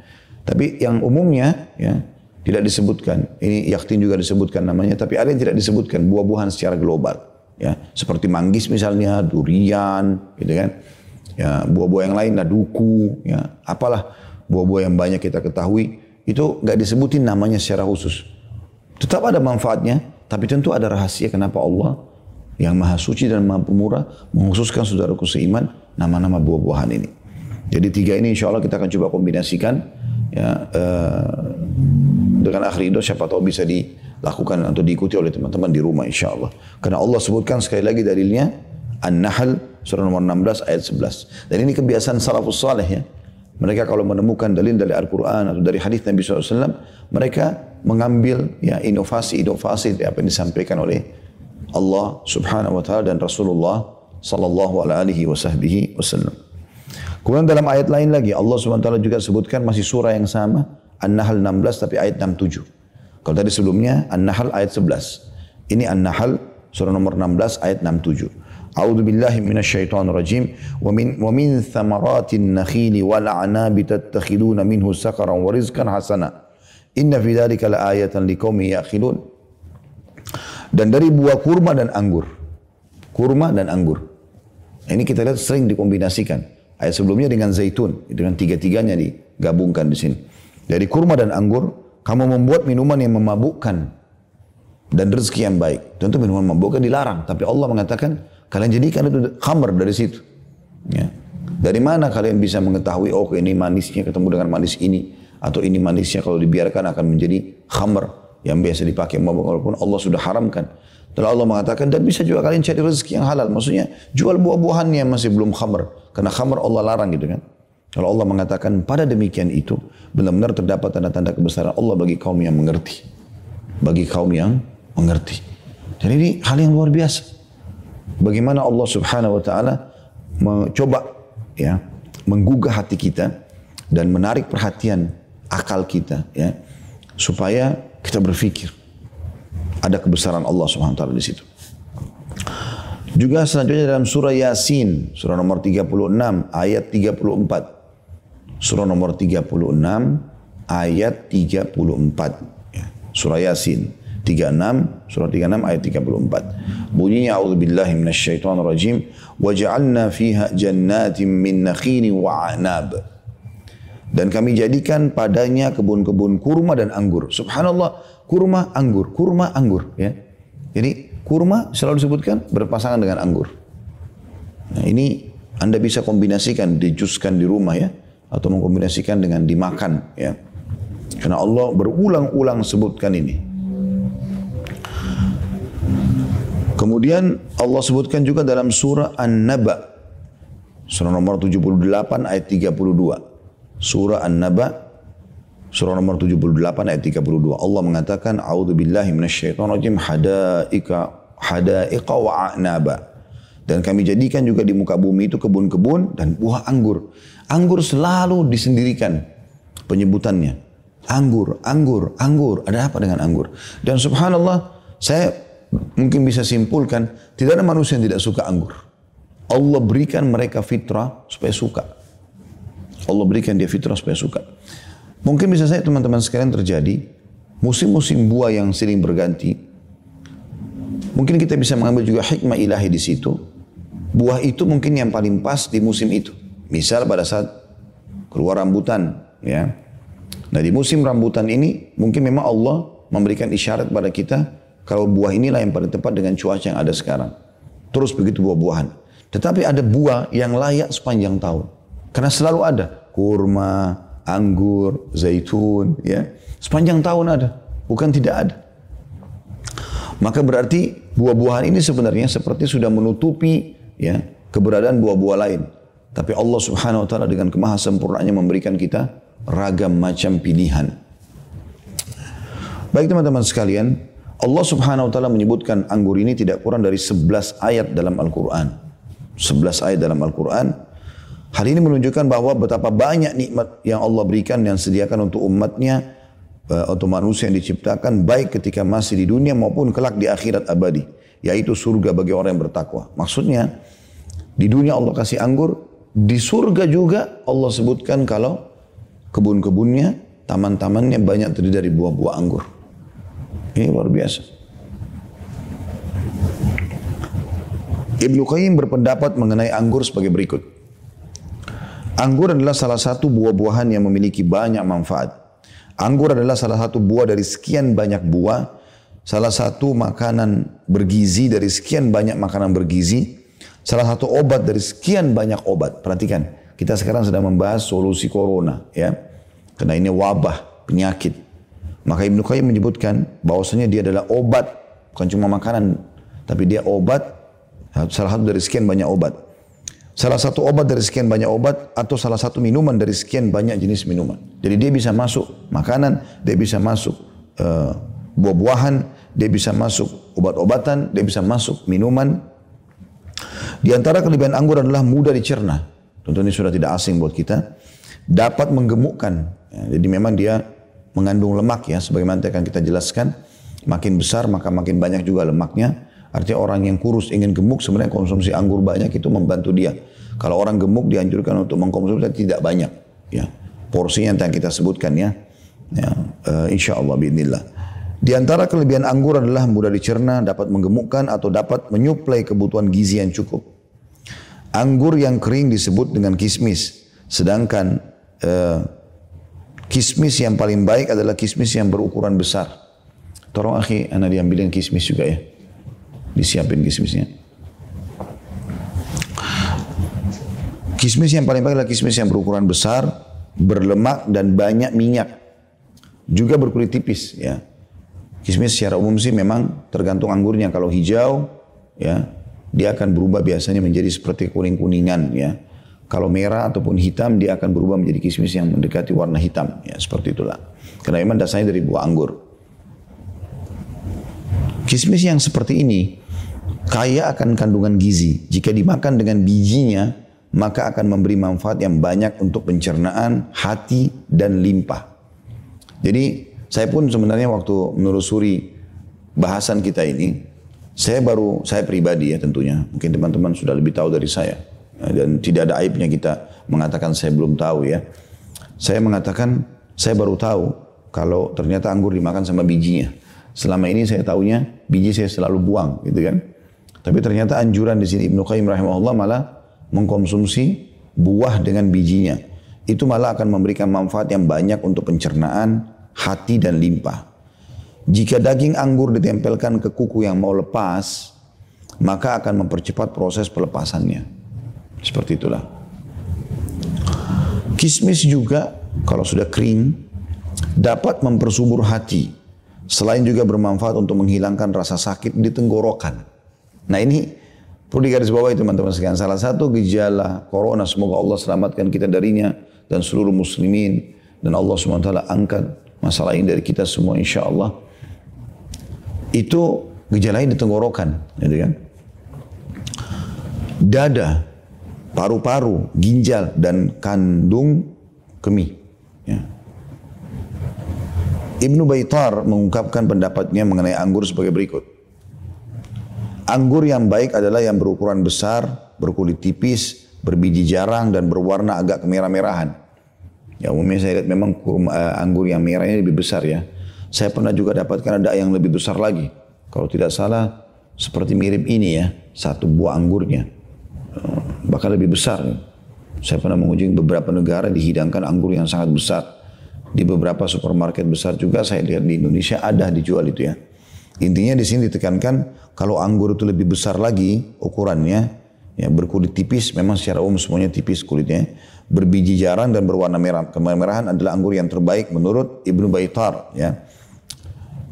Tapi yang umumnya ya tidak disebutkan. Ini yaktin juga disebutkan namanya. Tapi ada yang tidak disebutkan buah-buahan secara global. Ya, seperti manggis misalnya, durian, gitu kan ya buah-buah yang lain duku, ya apalah buah-buah yang banyak kita ketahui itu nggak disebutin namanya secara khusus. Tetap ada manfaatnya, tapi tentu ada rahasia kenapa Allah yang maha suci dan maha pemurah mengkhususkan saudaraku seiman nama-nama buah-buahan ini. Jadi tiga ini insya Allah kita akan coba kombinasikan ya uh, dengan akhir itu siapa tahu bisa dilakukan atau diikuti oleh teman-teman di rumah insya Allah. Karena Allah sebutkan sekali lagi dalilnya An-Nahl surah nomor 16 ayat 11. Dan ini kebiasaan salafus saleh ya. Mereka kalau menemukan dalil dari Al-Quran atau dari hadis Nabi SAW, mereka mengambil ya inovasi-inovasi dari apa yang disampaikan oleh Allah Subhanahu wa taala dan Rasulullah sallallahu alaihi wasallam. Kemudian dalam ayat lain lagi Allah Subhanahu wa taala juga sebutkan masih surah yang sama An-Nahl 16 tapi ayat 67. Kalau tadi sebelumnya An-Nahl ayat 11. Ini An-Nahl surah nomor 16 ayat 67. A'udzu billahi minasyaitonir rajim wa min wa min thamaratin nakhili wal a'nabi tattakhiduna minhu sakaran wa rizqan hasana. Inna fi dzalika laayatan liqaumi. Dan dari buah kurma dan anggur. Kurma dan anggur. Ini kita lihat sering dikombinasikan. Ayat sebelumnya dengan zaitun, dengan tiga-tiganya digabungkan di sini. Dari kurma dan anggur, kamu membuat minuman yang memabukkan dan rezeki yang baik. Tentu minuman memabukkan dilarang, tapi Allah mengatakan Kalian jadikan itu khamr dari situ. Ya. Dari mana kalian bisa mengetahui, oh ini manisnya ketemu dengan manis ini. Atau ini manisnya kalau dibiarkan akan menjadi khamr yang biasa dipakai walaupun Allah sudah haramkan. Lalu Allah mengatakan dan bisa juga kalian cari rezeki yang halal. Maksudnya jual buah-buahan yang masih belum khamr. Karena khamr Allah larang gitu kan. Kalau Allah mengatakan pada demikian itu benar-benar terdapat tanda-tanda kebesaran Allah bagi kaum yang mengerti. Bagi kaum yang mengerti. Dan ini hal yang luar biasa. Bagaimana Allah Subhanahu wa taala mencoba ya menggugah hati kita dan menarik perhatian akal kita ya supaya kita berpikir ada kebesaran Allah Subhanahu wa taala di situ. Juga selanjutnya dalam surah Yasin, surah nomor 36 ayat 34. Surah nomor 36 ayat 34. Ya, surah Yasin. 36 surah 36 ayat 34 bunyinya a'udzubillahi minasyaitonir rajim waja'alna fiha jannatin min nakhili wa anab. Dan kami jadikan padanya kebun-kebun kurma dan anggur. Subhanallah kurma anggur kurma anggur ya. Jadi kurma selalu disebutkan berpasangan dengan anggur. Nah ini anda bisa kombinasikan dijuskan di rumah ya atau mengkombinasikan dengan dimakan ya. Karena Allah berulang-ulang sebutkan ini Kemudian Allah sebutkan juga dalam surah An-Naba. Surah nomor 78 ayat 32. Surah An-Naba surah nomor 78 ayat 32. Allah mengatakan A'udzu billahi minasyaitonir rajim hadaika hadaika wa a'naba. Dan kami jadikan juga di muka bumi itu kebun-kebun dan buah anggur. Anggur selalu disendirikan penyebutannya. Anggur, anggur, anggur. Ada apa dengan anggur? Dan subhanallah, saya mungkin bisa simpulkan, tidak ada manusia yang tidak suka anggur. Allah berikan mereka fitrah supaya suka. Allah berikan dia fitrah supaya suka. Mungkin bisa saya teman-teman sekalian terjadi musim-musim buah yang sering berganti. Mungkin kita bisa mengambil juga hikmah ilahi di situ. Buah itu mungkin yang paling pas di musim itu. Misal pada saat keluar rambutan, ya. Nah di musim rambutan ini mungkin memang Allah memberikan isyarat pada kita kalau buah inilah yang paling tepat dengan cuaca yang ada sekarang. Terus begitu buah-buahan. Tetapi ada buah yang layak sepanjang tahun. Karena selalu ada kurma, anggur, zaitun, ya. Sepanjang tahun ada, bukan tidak ada. Maka berarti buah-buahan ini sebenarnya seperti sudah menutupi ya keberadaan buah-buah lain. Tapi Allah Subhanahu wa taala dengan kemahasempurnaannya memberikan kita ragam macam pilihan. Baik teman-teman sekalian, Allah Subhanahu wa taala menyebutkan anggur ini tidak kurang dari 11 ayat dalam Al-Qur'an. 11 ayat dalam Al-Qur'an Hal ini menunjukkan bahwa betapa banyak nikmat yang Allah berikan yang sediakan untuk umatnya atau eh, manusia yang diciptakan baik ketika masih di dunia maupun kelak di akhirat abadi yaitu surga bagi orang yang bertakwa. Maksudnya di dunia Allah kasih anggur, di surga juga Allah sebutkan kalau kebun-kebunnya, taman-tamannya banyak terdiri dari buah-buah anggur. Ini luar biasa. Ibnu Qayyim berpendapat mengenai anggur sebagai berikut. Anggur adalah salah satu buah-buahan yang memiliki banyak manfaat. Anggur adalah salah satu buah dari sekian banyak buah, salah satu makanan bergizi dari sekian banyak makanan bergizi, salah satu obat dari sekian banyak obat. Perhatikan, kita sekarang sedang membahas solusi corona, ya. Karena ini wabah, penyakit. Maka Ibnu Qayyim menyebutkan bahwasanya dia adalah obat, bukan cuma makanan, tapi dia obat, salah satu dari sekian banyak obat. Salah satu obat dari sekian banyak obat atau salah satu minuman dari sekian banyak jenis minuman. Jadi dia bisa masuk makanan, dia bisa masuk uh, buah-buahan, dia bisa masuk obat-obatan, dia bisa masuk minuman. Di antara kelebihan anggur adalah mudah dicerna. Tentu ini sudah tidak asing buat kita. Dapat menggemukkan. Ya, jadi memang dia mengandung lemak ya, sebagaimana akan kita jelaskan. Makin besar maka makin banyak juga lemaknya. Artinya orang yang kurus ingin gemuk sebenarnya konsumsi anggur banyak itu membantu dia. Kalau orang gemuk dianjurkan untuk mengkonsumsi tidak banyak. Ya, porsinya yang kita sebutkan ya. ya uh, insya Allah binillah. Di antara kelebihan anggur adalah mudah dicerna, dapat menggemukkan atau dapat menyuplai kebutuhan gizi yang cukup. Anggur yang kering disebut dengan kismis, sedangkan uh, kismis yang paling baik adalah kismis yang berukuran besar. Tolong akhi, anak diambilin kismis juga ya disiapin kismisnya. Kismis yang paling baik adalah kismis yang berukuran besar, berlemak dan banyak minyak. Juga berkulit tipis ya. Kismis secara umum sih memang tergantung anggurnya. Kalau hijau ya, dia akan berubah biasanya menjadi seperti kuning-kuningan ya. Kalau merah ataupun hitam dia akan berubah menjadi kismis yang mendekati warna hitam ya seperti itulah. Karena memang dasarnya dari buah anggur. Kismis yang seperti ini kaya akan kandungan gizi. Jika dimakan dengan bijinya, maka akan memberi manfaat yang banyak untuk pencernaan, hati, dan limpah. Jadi saya pun sebenarnya waktu menelusuri bahasan kita ini, saya baru, saya pribadi ya tentunya, mungkin teman-teman sudah lebih tahu dari saya. Dan tidak ada aibnya kita mengatakan saya belum tahu ya. Saya mengatakan saya baru tahu kalau ternyata anggur dimakan sama bijinya. Selama ini saya tahunya biji saya selalu buang gitu kan. Tapi ternyata anjuran di sini Ibnu Qayyim rahimahullah malah mengkonsumsi buah dengan bijinya. Itu malah akan memberikan manfaat yang banyak untuk pencernaan, hati dan limpah. Jika daging anggur ditempelkan ke kuku yang mau lepas, maka akan mempercepat proses pelepasannya. Seperti itulah. Kismis juga kalau sudah kering dapat mempersubur hati. Selain juga bermanfaat untuk menghilangkan rasa sakit di tenggorokan. Nah ini perlu digarisbawahi teman-teman sekalian. Salah satu gejala corona semoga Allah selamatkan kita darinya dan seluruh muslimin dan Allah SWT angkat masalah ini dari kita semua insya Allah. Itu gejala ini di tenggorokan, gitu kan? Dada, paru-paru, ginjal dan kandung kemih. Ya. Ibnu Baitar mengungkapkan pendapatnya mengenai anggur sebagai berikut. Anggur yang baik adalah yang berukuran besar, berkulit tipis, berbiji jarang dan berwarna agak kemerah-merahan. Ya umumnya saya lihat memang uh, anggur yang merahnya lebih besar ya. Saya pernah juga dapatkan ada yang lebih besar lagi. Kalau tidak salah seperti mirip ini ya, satu buah anggurnya. Bahkan lebih besar. Ya. Saya pernah mengunjungi beberapa negara dihidangkan anggur yang sangat besar. Di beberapa supermarket besar juga saya lihat di Indonesia ada dijual itu ya. Intinya di sini ditekankan kalau anggur itu lebih besar lagi ukurannya, ya berkulit tipis, memang secara umum semuanya tipis kulitnya, berbiji jarang dan berwarna merah. Kemerahan adalah anggur yang terbaik menurut Ibnu Baitar. Ya.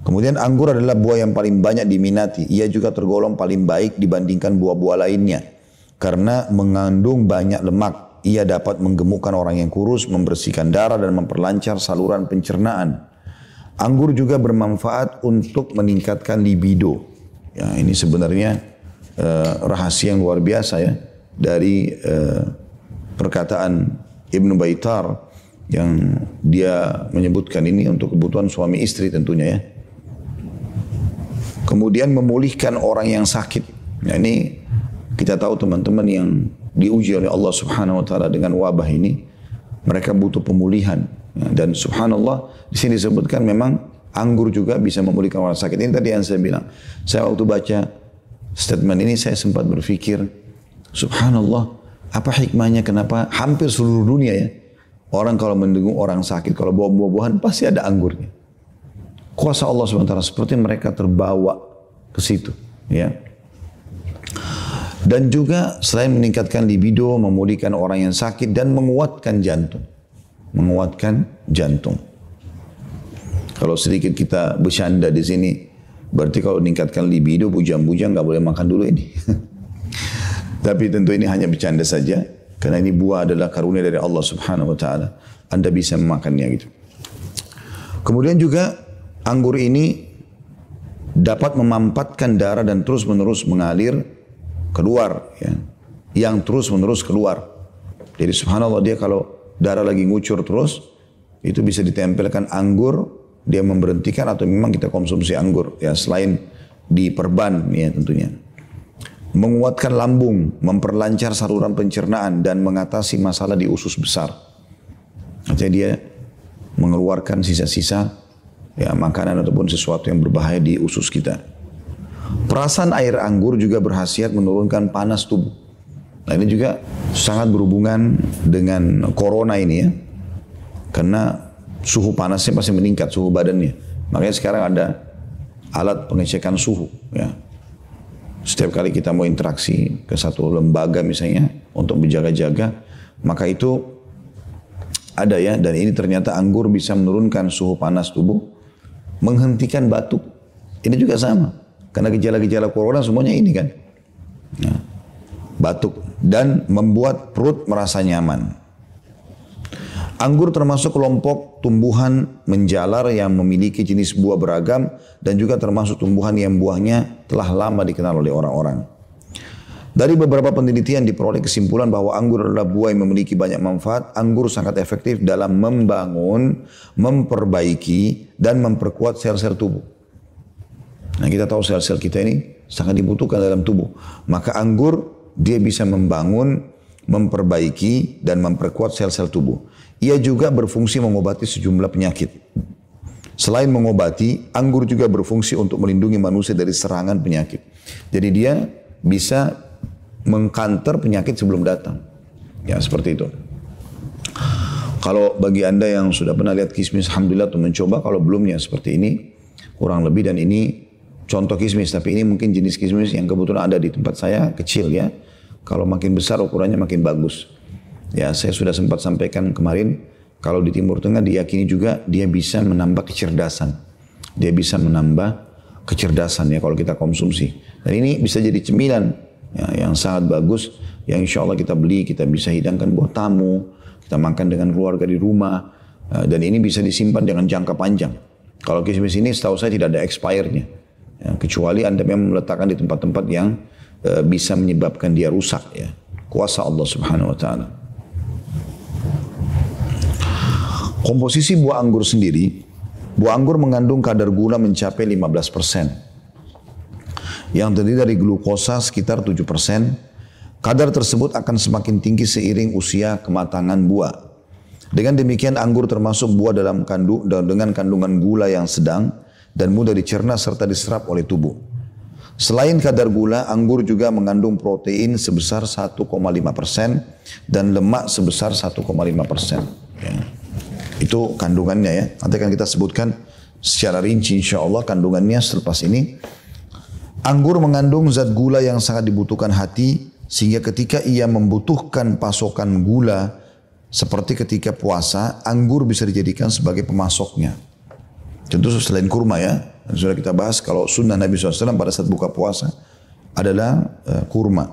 Kemudian anggur adalah buah yang paling banyak diminati. Ia juga tergolong paling baik dibandingkan buah-buah lainnya. Karena mengandung banyak lemak. Ia dapat menggemukkan orang yang kurus, membersihkan darah dan memperlancar saluran pencernaan. Anggur juga bermanfaat untuk meningkatkan libido. Ya, ini sebenarnya uh, rahasia yang luar biasa ya dari uh, perkataan Ibnu Baitar yang dia menyebutkan ini untuk kebutuhan suami istri tentunya ya. Kemudian memulihkan orang yang sakit. Ya, ini kita tahu teman-teman yang diuji oleh Allah Subhanahu wa taala dengan wabah ini mereka butuh pemulihan Ya, dan subhanallah di sini disebutkan memang anggur juga bisa memulihkan orang sakit. Ini tadi yang saya bilang. Saya waktu baca statement ini saya sempat berpikir, subhanallah, apa hikmahnya kenapa hampir seluruh dunia ya orang kalau mendengung orang sakit kalau bawa buah-buahan pasti ada anggurnya. Kuasa Allah SWT seperti mereka terbawa ke situ, ya. Dan juga selain meningkatkan libido, memulihkan orang yang sakit dan menguatkan jantung menguatkan jantung. Kalau sedikit kita bercanda di sini, berarti kalau meningkatkan libido, bujang-bujang nggak boleh makan dulu ini. Tapi tentu ini hanya bercanda saja, karena ini buah adalah karunia dari Allah Subhanahu Wa Taala. Anda bisa memakannya gitu. Kemudian juga anggur ini dapat memampatkan darah dan terus menerus mengalir keluar, ya. yang terus menerus keluar. Jadi subhanallah dia kalau darah lagi ngucur terus, itu bisa ditempelkan anggur, dia memberhentikan atau memang kita konsumsi anggur. Ya selain diperban ya tentunya. Menguatkan lambung, memperlancar saluran pencernaan dan mengatasi masalah di usus besar. Artinya dia mengeluarkan sisa-sisa ya makanan ataupun sesuatu yang berbahaya di usus kita. Perasan air anggur juga berhasiat menurunkan panas tubuh. Nah ini juga sangat berhubungan dengan corona ini ya. Karena suhu panasnya pasti meningkat, suhu badannya. Makanya sekarang ada alat pengecekan suhu ya. Setiap kali kita mau interaksi ke satu lembaga misalnya untuk berjaga-jaga, maka itu ada ya dan ini ternyata anggur bisa menurunkan suhu panas tubuh, menghentikan batuk. Ini juga sama. Karena gejala-gejala corona semuanya ini kan. Nah, batuk dan membuat perut merasa nyaman. Anggur termasuk kelompok tumbuhan menjalar yang memiliki jenis buah beragam dan juga termasuk tumbuhan yang buahnya telah lama dikenal oleh orang-orang. Dari beberapa penelitian diperoleh kesimpulan bahwa anggur adalah buah yang memiliki banyak manfaat. Anggur sangat efektif dalam membangun, memperbaiki, dan memperkuat sel-sel tubuh. Nah kita tahu sel-sel kita ini sangat dibutuhkan dalam tubuh. Maka anggur dia bisa membangun, memperbaiki dan memperkuat sel-sel tubuh. Ia juga berfungsi mengobati sejumlah penyakit. Selain mengobati, anggur juga berfungsi untuk melindungi manusia dari serangan penyakit. Jadi dia bisa mengkanter penyakit sebelum datang. Ya seperti itu. Kalau bagi anda yang sudah pernah lihat kismis, alhamdulillah tuh mencoba. Kalau belumnya seperti ini, kurang lebih dan ini contoh kismis. Tapi ini mungkin jenis kismis yang kebetulan ada di tempat saya kecil ya. Kalau makin besar ukurannya makin bagus. Ya, saya sudah sempat sampaikan kemarin, kalau di Timur Tengah diyakini juga dia bisa menambah kecerdasan. Dia bisa menambah kecerdasan ya kalau kita konsumsi. Dan ini bisa jadi cemilan ya, yang sangat bagus, yang insya Allah kita beli, kita bisa hidangkan buat tamu, kita makan dengan keluarga di rumah, ya, dan ini bisa disimpan dengan jangka panjang. Kalau kismis ini setahu saya tidak ada expirednya, ya, kecuali anda memang meletakkan di tempat-tempat yang Eh, bisa menyebabkan dia rusak ya. Kuasa Allah Subhanahu wa taala. Komposisi buah anggur sendiri, buah anggur mengandung kadar gula mencapai 15%. Yang terdiri dari glukosa sekitar 7%. Kadar tersebut akan semakin tinggi seiring usia kematangan buah. Dengan demikian anggur termasuk buah dalam kandung dengan kandungan gula yang sedang dan mudah dicerna serta diserap oleh tubuh. Selain kadar gula, anggur juga mengandung protein sebesar 1,5 persen dan lemak sebesar 1,5 persen. Ya. Itu kandungannya ya. Nanti akan kita sebutkan secara rinci insya Allah kandungannya selepas ini. Anggur mengandung zat gula yang sangat dibutuhkan hati sehingga ketika ia membutuhkan pasokan gula seperti ketika puasa, anggur bisa dijadikan sebagai pemasoknya. Tentu selain kurma ya, sudah kita bahas kalau sunnah Nabi SAW pada saat buka puasa adalah uh, kurma.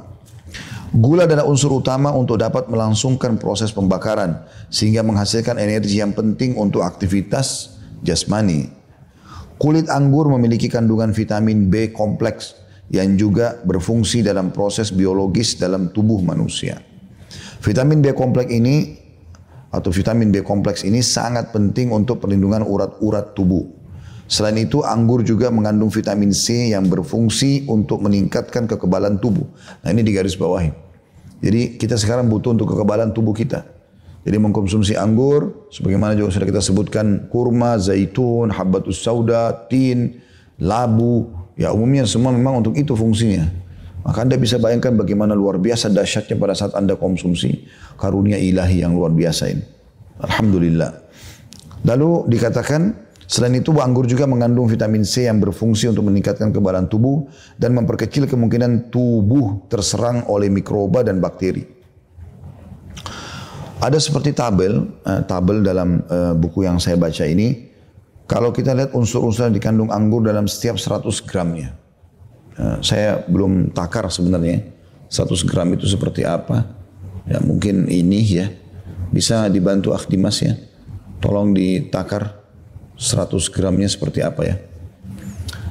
Gula adalah unsur utama untuk dapat melangsungkan proses pembakaran sehingga menghasilkan energi yang penting untuk aktivitas jasmani. Kulit anggur memiliki kandungan vitamin B kompleks yang juga berfungsi dalam proses biologis dalam tubuh manusia. Vitamin B kompleks ini atau vitamin B kompleks ini sangat penting untuk perlindungan urat-urat tubuh. Selain itu, anggur juga mengandung vitamin C yang berfungsi untuk meningkatkan kekebalan tubuh. Nah ini di garis bawahi. Jadi kita sekarang butuh untuk kekebalan tubuh kita. Jadi mengkonsumsi anggur, sebagaimana juga sudah kita sebutkan, kurma, zaitun, habbatus sauda, tin, labu, ya umumnya semua memang untuk itu fungsinya. Maka Anda bisa bayangkan bagaimana luar biasa dahsyatnya pada saat Anda konsumsi karunia ilahi yang luar biasa ini. Alhamdulillah. Lalu dikatakan selain itu anggur juga mengandung vitamin C yang berfungsi untuk meningkatkan kebalan tubuh dan memperkecil kemungkinan tubuh terserang oleh mikroba dan bakteri. Ada seperti tabel, eh, tabel dalam eh, buku yang saya baca ini. Kalau kita lihat unsur-unsur yang dikandung anggur dalam setiap 100 gramnya. Eh, saya belum takar sebenarnya 100 gram itu seperti apa. Ya mungkin ini ya bisa dibantu Akhdimas ya. Tolong ditakar 100 gramnya seperti apa ya.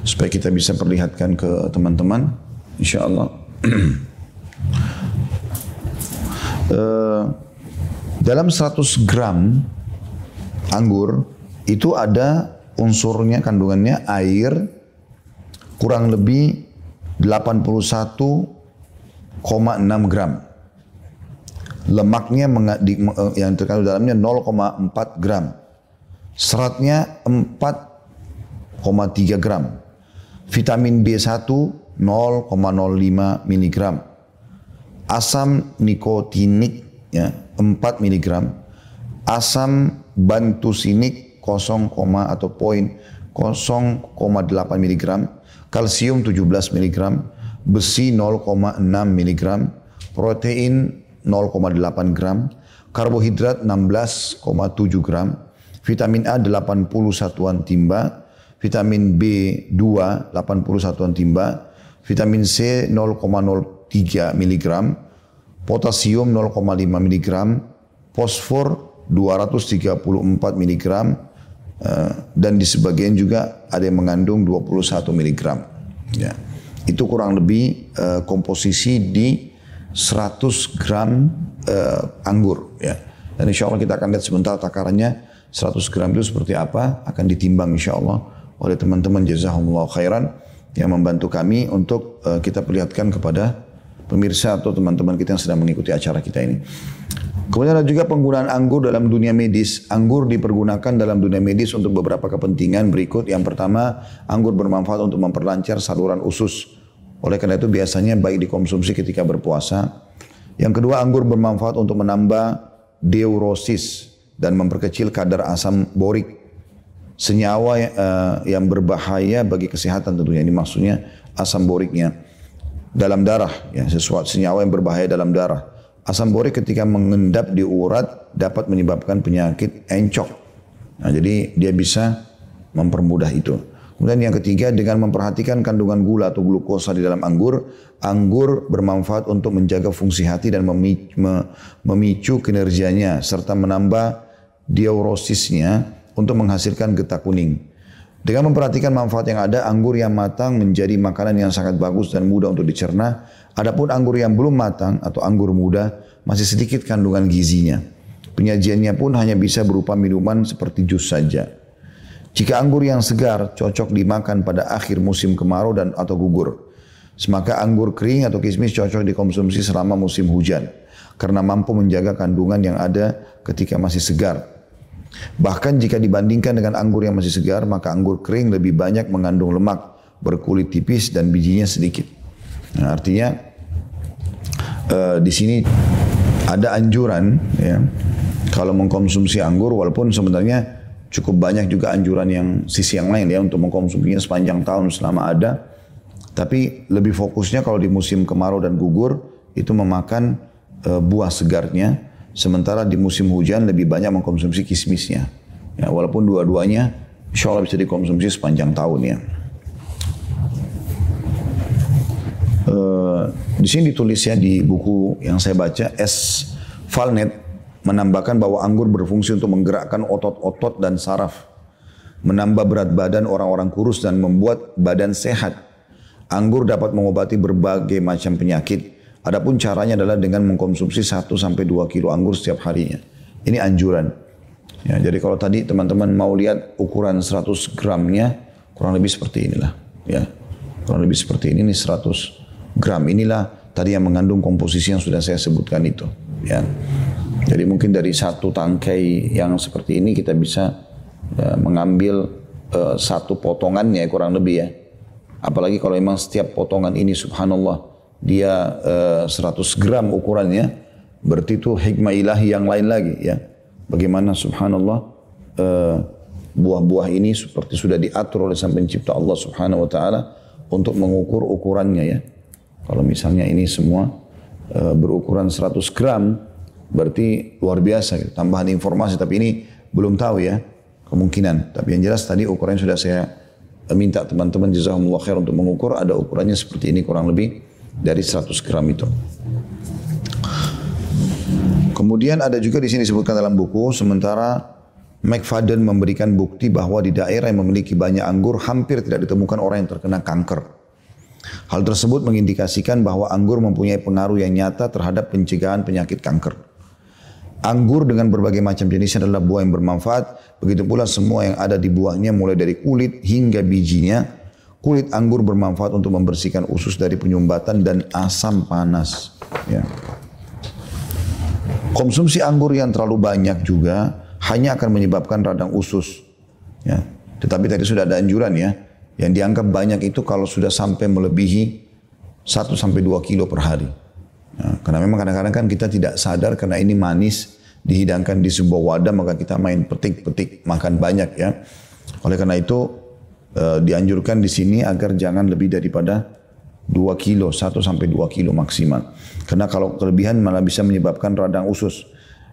Supaya kita bisa perlihatkan ke teman-teman. Insya Allah. uh, dalam 100 gram anggur itu ada unsurnya kandungannya air kurang lebih 81,6 gram. Lemaknya eh, yang terkandung dalamnya 0,4 gram. Seratnya 4,3 gram. Vitamin B1 0,05 miligram. Asam nikotinik ya 4 miligram. Asam bantusinik 0, atau poin 0,8 miligram kalsium 17 mg, besi 0,6 mg, protein 0,8 gram, karbohidrat 16,7 gram, vitamin A 80 satuan timba, vitamin B2 80 satuan timba, vitamin C 0,03 mg, potasium 0,5 mg, fosfor 234 mg, dan di sebagian juga ada yang mengandung 21 mg. Ya. Itu kurang lebih uh, komposisi di 100 gram uh, anggur. Ya. Dan insya Allah kita akan lihat sebentar takarannya 100 gram itu seperti apa akan ditimbang insya Allah oleh teman-teman jazahumullah khairan yang membantu kami untuk uh, kita perlihatkan kepada pemirsa atau teman-teman kita yang sedang mengikuti acara kita ini. Kemudian ada juga penggunaan anggur dalam dunia medis. Anggur dipergunakan dalam dunia medis untuk beberapa kepentingan berikut. Yang pertama, anggur bermanfaat untuk memperlancar saluran usus. Oleh karena itu biasanya baik dikonsumsi ketika berpuasa. Yang kedua, anggur bermanfaat untuk menambah diurosis dan memperkecil kadar asam borik. Senyawa uh, yang berbahaya bagi kesehatan tentunya. Ini maksudnya asam boriknya dalam darah. Ya, sesuatu senyawa yang berbahaya dalam darah. Asam borik ketika mengendap di urat dapat menyebabkan penyakit encok. Nah, jadi dia bisa mempermudah itu. Kemudian yang ketiga dengan memperhatikan kandungan gula atau glukosa di dalam anggur, anggur bermanfaat untuk menjaga fungsi hati dan memicu kinerjanya serta menambah diurosisnya untuk menghasilkan getah kuning. Dengan memperhatikan manfaat yang ada, anggur yang matang menjadi makanan yang sangat bagus dan mudah untuk dicerna Adapun anggur yang belum matang atau anggur muda masih sedikit kandungan gizinya. Penyajiannya pun hanya bisa berupa minuman seperti jus saja. Jika anggur yang segar cocok dimakan pada akhir musim kemarau dan atau gugur. Semaka anggur kering atau kismis cocok dikonsumsi selama musim hujan. karena mampu menjaga kandungan yang ada ketika masih segar. Bahkan jika dibandingkan dengan anggur yang masih segar, maka anggur kering lebih banyak mengandung lemak, berkulit tipis dan bijinya sedikit. Nah, artinya uh, di sini ada anjuran ya kalau mengkonsumsi anggur walaupun sebenarnya cukup banyak juga anjuran yang sisi yang lain ya untuk mengkonsumsinya sepanjang tahun selama ada. Tapi lebih fokusnya kalau di musim kemarau dan gugur itu memakan uh, buah segarnya, sementara di musim hujan lebih banyak mengkonsumsi kismisnya. Ya, walaupun dua-duanya insya Allah bisa dikonsumsi sepanjang tahun ya. Uh, di sini ditulis ya di buku yang saya baca S. Falnet menambahkan bahwa anggur berfungsi untuk menggerakkan otot-otot dan saraf, menambah berat badan orang-orang kurus dan membuat badan sehat. Anggur dapat mengobati berbagai macam penyakit, Adapun caranya adalah dengan mengkonsumsi 1 sampai 2 kilo anggur setiap harinya. Ini anjuran. Ya, jadi kalau tadi teman-teman mau lihat ukuran 100 gramnya, kurang lebih seperti inilah. Ya, kurang lebih seperti ini, ini 100 gram. Inilah tadi yang mengandung komposisi yang sudah saya sebutkan itu. Ya. Jadi mungkin dari satu tangkai yang seperti ini kita bisa ya, mengambil uh, satu potongannya kurang lebih ya. Apalagi kalau memang setiap potongan ini subhanallah dia uh, eh, 100 gram ukurannya, berarti itu hikmah ilahi yang lain lagi ya. Bagaimana subhanallah uh, buah-buah ini seperti sudah diatur oleh sang pencipta Allah subhanahu wa ta'ala untuk mengukur ukurannya ya. Kalau misalnya ini semua uh, berukuran 100 gram, berarti luar biasa gitu. Tambahan informasi, tapi ini belum tahu ya kemungkinan. Tapi yang jelas tadi ukurannya sudah saya minta teman-teman jazakumullah khair untuk mengukur. Ada ukurannya seperti ini kurang lebih dari 100 gram itu. Kemudian ada juga di sini disebutkan dalam buku, sementara McFadden memberikan bukti bahwa di daerah yang memiliki banyak anggur hampir tidak ditemukan orang yang terkena kanker. Hal tersebut mengindikasikan bahwa anggur mempunyai pengaruh yang nyata terhadap pencegahan penyakit kanker. Anggur dengan berbagai macam jenisnya adalah buah yang bermanfaat, begitu pula semua yang ada di buahnya mulai dari kulit hingga bijinya Kulit anggur bermanfaat untuk membersihkan usus dari penyumbatan dan asam panas. Ya. Konsumsi anggur yang terlalu banyak juga hanya akan menyebabkan radang usus. Ya. Tetapi tadi sudah ada anjuran ya. Yang dianggap banyak itu kalau sudah sampai melebihi 1 sampai 2 kilo per hari. Ya, karena memang kadang-kadang kan kita tidak sadar karena ini manis dihidangkan di sebuah wadah maka kita main petik-petik makan banyak ya. Oleh karena itu e, dianjurkan di sini agar jangan lebih daripada 2 kilo, 1 sampai 2 kilo maksimal. Karena kalau kelebihan malah bisa menyebabkan radang usus.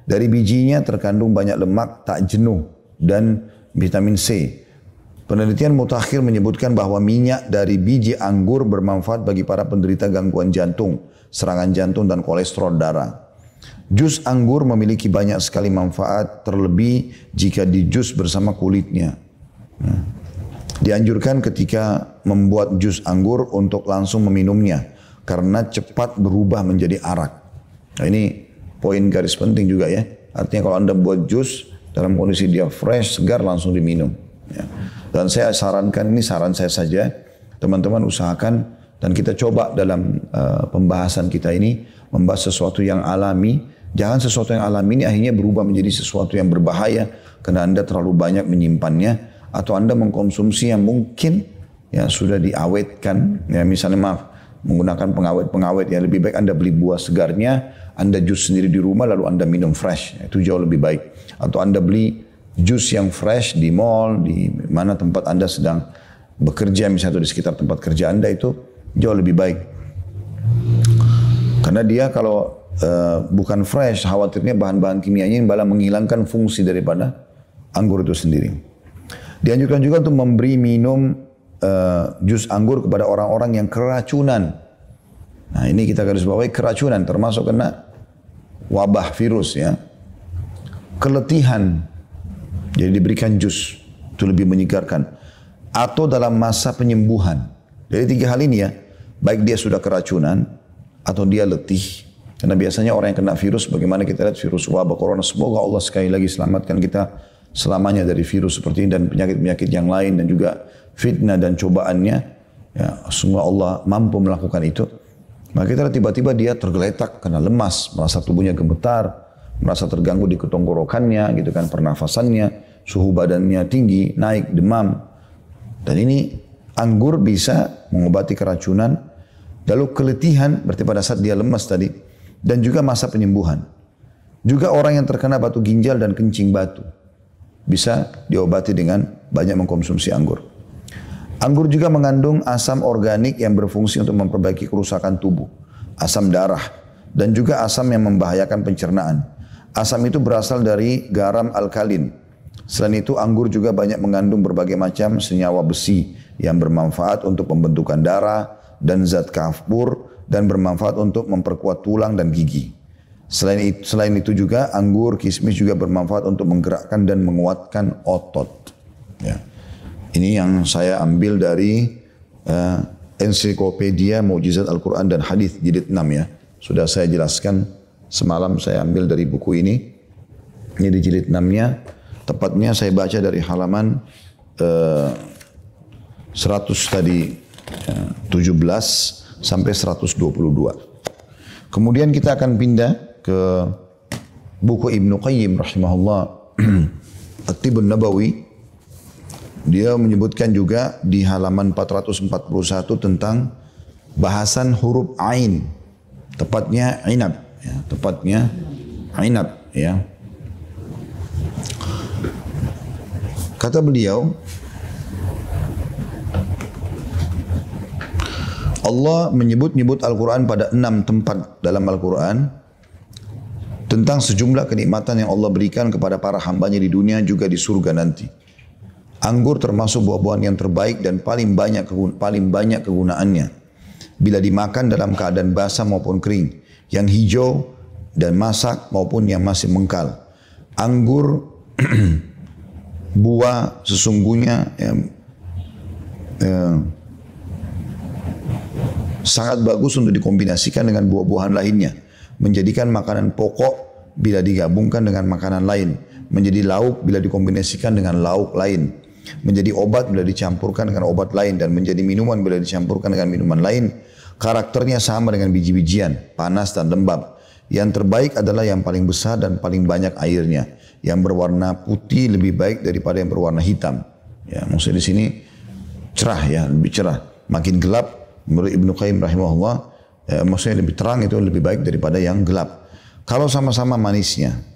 Dari bijinya terkandung banyak lemak, tak jenuh, dan vitamin C. Penelitian mutakhir menyebutkan bahwa minyak dari biji anggur bermanfaat bagi para penderita gangguan jantung, serangan jantung, dan kolesterol darah. Jus anggur memiliki banyak sekali manfaat, terlebih jika di jus bersama kulitnya. Nah. Dianjurkan ketika membuat jus anggur untuk langsung meminumnya karena cepat berubah menjadi arak. Nah ini poin garis penting juga ya. Artinya kalau anda buat jus dalam kondisi dia fresh, segar langsung diminum. Ya. Dan saya sarankan ini saran saya saja, teman-teman usahakan dan kita coba dalam uh, pembahasan kita ini membahas sesuatu yang alami. Jangan sesuatu yang alami ini akhirnya berubah menjadi sesuatu yang berbahaya karena anda terlalu banyak menyimpannya atau Anda mengkonsumsi yang mungkin ya sudah diawetkan. Ya misalnya maaf menggunakan pengawet-pengawet yang lebih baik Anda beli buah segarnya Anda jus sendiri di rumah lalu Anda minum fresh. Itu jauh lebih baik. Atau Anda beli jus yang fresh di mall di mana tempat Anda sedang bekerja misalnya di sekitar tempat kerja Anda itu jauh lebih baik. Karena dia kalau uh, bukan fresh khawatirnya bahan-bahan kimianya malah menghilangkan fungsi daripada anggur itu sendiri. Dianjurkan juga untuk memberi minum uh, jus anggur kepada orang-orang yang keracunan. Nah ini kita garis bawahi keracunan termasuk kena wabah virus ya. Keletihan. Jadi diberikan jus itu lebih menyegarkan. Atau dalam masa penyembuhan. Jadi tiga hal ini ya. Baik dia sudah keracunan atau dia letih. Karena biasanya orang yang kena virus, bagaimana kita lihat virus wabah corona. Semoga Allah sekali lagi selamatkan kita selamanya dari virus seperti ini dan penyakit-penyakit yang lain dan juga fitnah dan cobaannya ya semua Allah mampu melakukan itu Maka kita tiba-tiba dia tergeletak karena lemas, merasa tubuhnya gemetar, merasa terganggu di ketonggorokannya, gitu kan, pernafasannya, suhu badannya tinggi, naik, demam. Dan ini anggur bisa mengobati keracunan, lalu keletihan berarti pada saat dia lemas tadi, dan juga masa penyembuhan. Juga orang yang terkena batu ginjal dan kencing batu bisa diobati dengan banyak mengkonsumsi anggur. Anggur juga mengandung asam organik yang berfungsi untuk memperbaiki kerusakan tubuh, asam darah, dan juga asam yang membahayakan pencernaan. Asam itu berasal dari garam alkalin. Selain itu, anggur juga banyak mengandung berbagai macam senyawa besi yang bermanfaat untuk pembentukan darah dan zat kafur dan bermanfaat untuk memperkuat tulang dan gigi. Selain itu, selain itu juga anggur, kismis juga bermanfaat untuk menggerakkan dan menguatkan otot. Ya. Ini yang saya ambil dari uh, ensiklopedia Mujizat Al-Quran dan Hadis jilid 6 ya. Sudah saya jelaskan semalam saya ambil dari buku ini. Ini di jilid 6-nya. Tepatnya saya baca dari halaman uh, eh, 100 tadi uh, 17 sampai 122. Kemudian kita akan pindah ke buku Ibnu Qayyim rahimahullah At-Tibun Nabawi dia menyebutkan juga di halaman 441 tentang bahasan huruf ain. Tepatnya inab, ya, tepatnya inab, ya. Kata beliau, Allah menyebut-nyebut Al-Quran pada enam tempat dalam Al-Quran tentang sejumlah kenikmatan yang Allah berikan kepada para hambanya di dunia juga di surga nanti. Anggur termasuk buah-buahan yang terbaik dan paling banyak paling banyak kegunaannya. Bila dimakan dalam keadaan basah maupun kering, yang hijau dan masak maupun yang masih mengkal. Anggur buah sesungguhnya ya, ya, sangat bagus untuk dikombinasikan dengan buah-buahan lainnya. Menjadikan makanan pokok bila digabungkan dengan makanan lain. Menjadi lauk bila dikombinasikan dengan lauk lain menjadi obat bila dicampurkan dengan obat lain dan menjadi minuman bila dicampurkan dengan minuman lain. Karakternya sama dengan biji-bijian, panas dan lembab. Yang terbaik adalah yang paling besar dan paling banyak airnya. Yang berwarna putih lebih baik daripada yang berwarna hitam. Ya, maksudnya di sini cerah ya, lebih cerah. Makin gelap menurut Ibnu Qayyim rahimahullah, ya, maksudnya lebih terang itu lebih baik daripada yang gelap. Kalau sama-sama manisnya,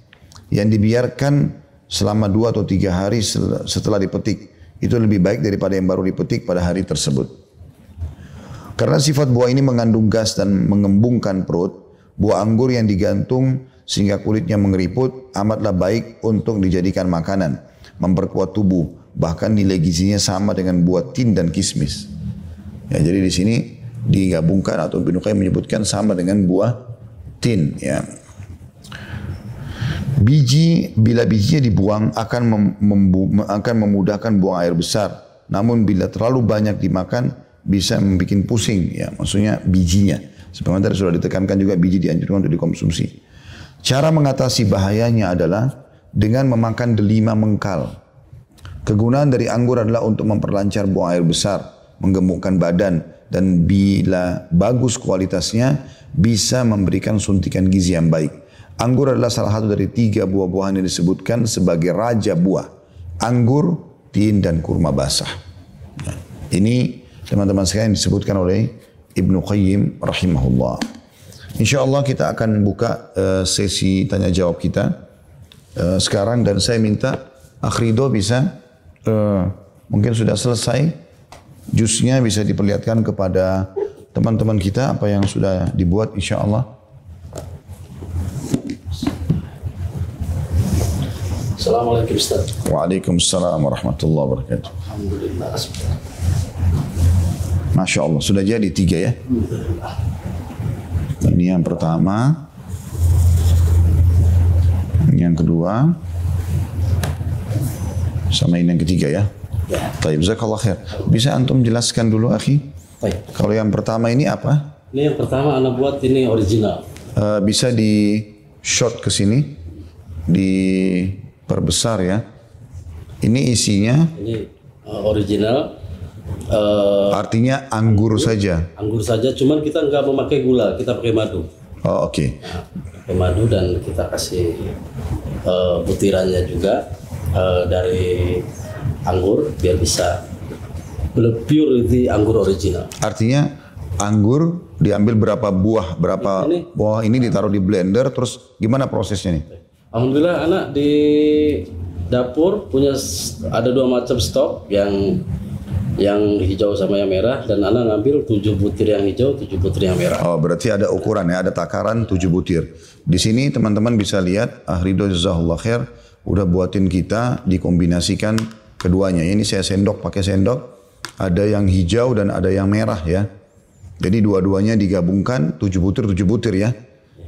yang dibiarkan selama dua atau tiga hari setelah dipetik. Itu lebih baik daripada yang baru dipetik pada hari tersebut. Karena sifat buah ini mengandung gas dan mengembungkan perut, buah anggur yang digantung sehingga kulitnya mengeriput amatlah baik untuk dijadikan makanan, memperkuat tubuh, bahkan nilai gizinya sama dengan buah tin dan kismis. Ya, jadi di sini digabungkan atau Ibnu menyebutkan sama dengan buah tin ya. Biji bila bijinya dibuang akan mem, akan memudahkan buang air besar. Namun bila terlalu banyak dimakan bisa membuat pusing ya maksudnya bijinya. Sebagaimana tadi sudah ditekankan juga biji dianjurkan untuk dikonsumsi. Cara mengatasi bahayanya adalah dengan memakan delima mengkal. Kegunaan dari anggur adalah untuk memperlancar buang air besar, menggemukkan badan dan bila bagus kualitasnya bisa memberikan suntikan gizi yang baik. Anggur adalah salah satu dari tiga buah-buahan yang disebutkan sebagai raja buah. Anggur, tin, dan kurma basah. Nah, ini teman-teman sekalian disebutkan oleh Ibnu Qayyim rahimahullah. Insya Allah kita akan buka uh, sesi tanya jawab kita uh, sekarang dan saya minta Akhrido bisa uh, mungkin sudah selesai jusnya bisa diperlihatkan kepada teman-teman kita apa yang sudah dibuat insya Allah. Assalamualaikum Ustaz. Waalaikumsalam warahmatullahi wabarakatuh. Alhamdulillah. Masya Allah, sudah jadi tiga ya? Ini yang pertama. Yang kedua. Sama ini yang ketiga ya? Ya. Baik, zakallah khair. Bisa antum jelaskan dulu, akhi? Baik. Kalau yang pertama ini apa? Ini yang pertama anak buat ini original. Uh, bisa di shot ke sini. Di perbesar ya. Ini isinya ini uh, original eh, Artinya anggur saja. anggur saja, cuman kita nggak memakai gula, kita pakai madu. Oh, oke. Nah, pakai madu dan kita kasih eh, butirannya juga eh, dari anggur biar bisa lebih pure itu anggur original. Artinya anggur diambil berapa buah, berapa Ini. buah ini ditaruh di blender terus gimana prosesnya nih? Alhamdulillah anak di dapur punya ada dua macam stok yang yang hijau sama yang merah dan anak ngambil tujuh butir yang hijau, tujuh butir yang merah. Oh, berarti ada ukuran ya, ada takaran 7 butir. Di sini teman-teman bisa lihat ah Jazakallah Khair udah buatin kita dikombinasikan keduanya. Ini saya sendok pakai sendok. Ada yang hijau dan ada yang merah ya. Jadi dua-duanya digabungkan 7 butir 7 butir ya.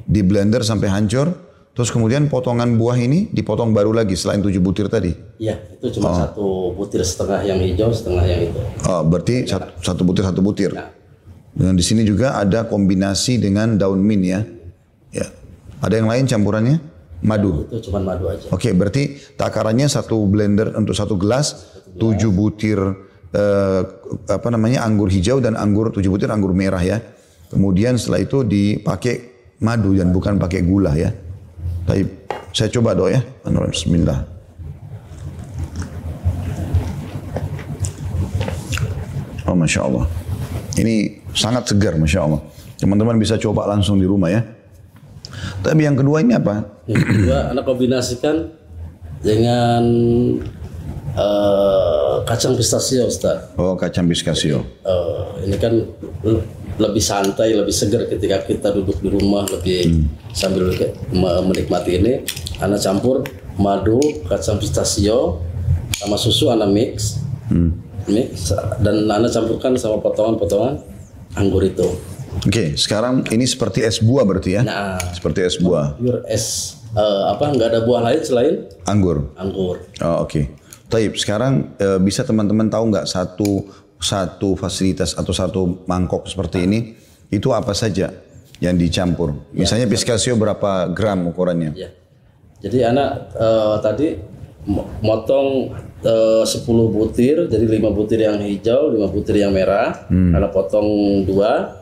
Di blender sampai hancur. Terus kemudian potongan buah ini dipotong baru lagi selain 7 butir tadi. Iya, itu cuma satu butir setengah yang hijau, setengah yang itu. Oh, berarti satu, satu butir satu butir. Ya. Dan di sini juga ada kombinasi dengan daun mint ya. Ya. Ada yang lain campurannya? Madu. Itu cuma madu aja. Oke, berarti takarannya satu blender untuk satu gelas, tujuh butir eh, apa namanya anggur hijau dan anggur tujuh butir anggur merah ya. Kemudian setelah itu dipakai madu dan bukan pakai gula ya. Baik, saya coba doa ya. Bismillah. Oh, masya Allah. Ini sangat segar, masya Allah. Teman-teman bisa coba langsung di rumah ya. Tapi yang kedua ini apa? Yang kedua, anak kombinasikan dengan eh, kacang pistachio, Ustaz. Oh, kacang pistacio. Eh, ini kan le- lebih santai, lebih segar ketika kita duduk di rumah, lebih sambil ke- me- menikmati ini. Anak campur madu, kacang pistachio, sama susu, anak mix, mix, dan anak campurkan sama potongan-potongan anggur itu. Oke, sekarang ini seperti es buah berarti ya? Nah, Seperti es buah, pure es eh, apa? Nggak ada buah lain selain anggur. anggur. Oh, oke. Taib, sekarang eh, bisa teman-teman tahu nggak satu satu fasilitas atau satu mangkok seperti ini itu apa saja yang dicampur? Misalnya pistacio berapa gram ukurannya? Ya. Jadi anak eh, tadi mo- motong eh, 10 butir, jadi 5 butir yang hijau, 5 butir yang merah. Anak potong dua.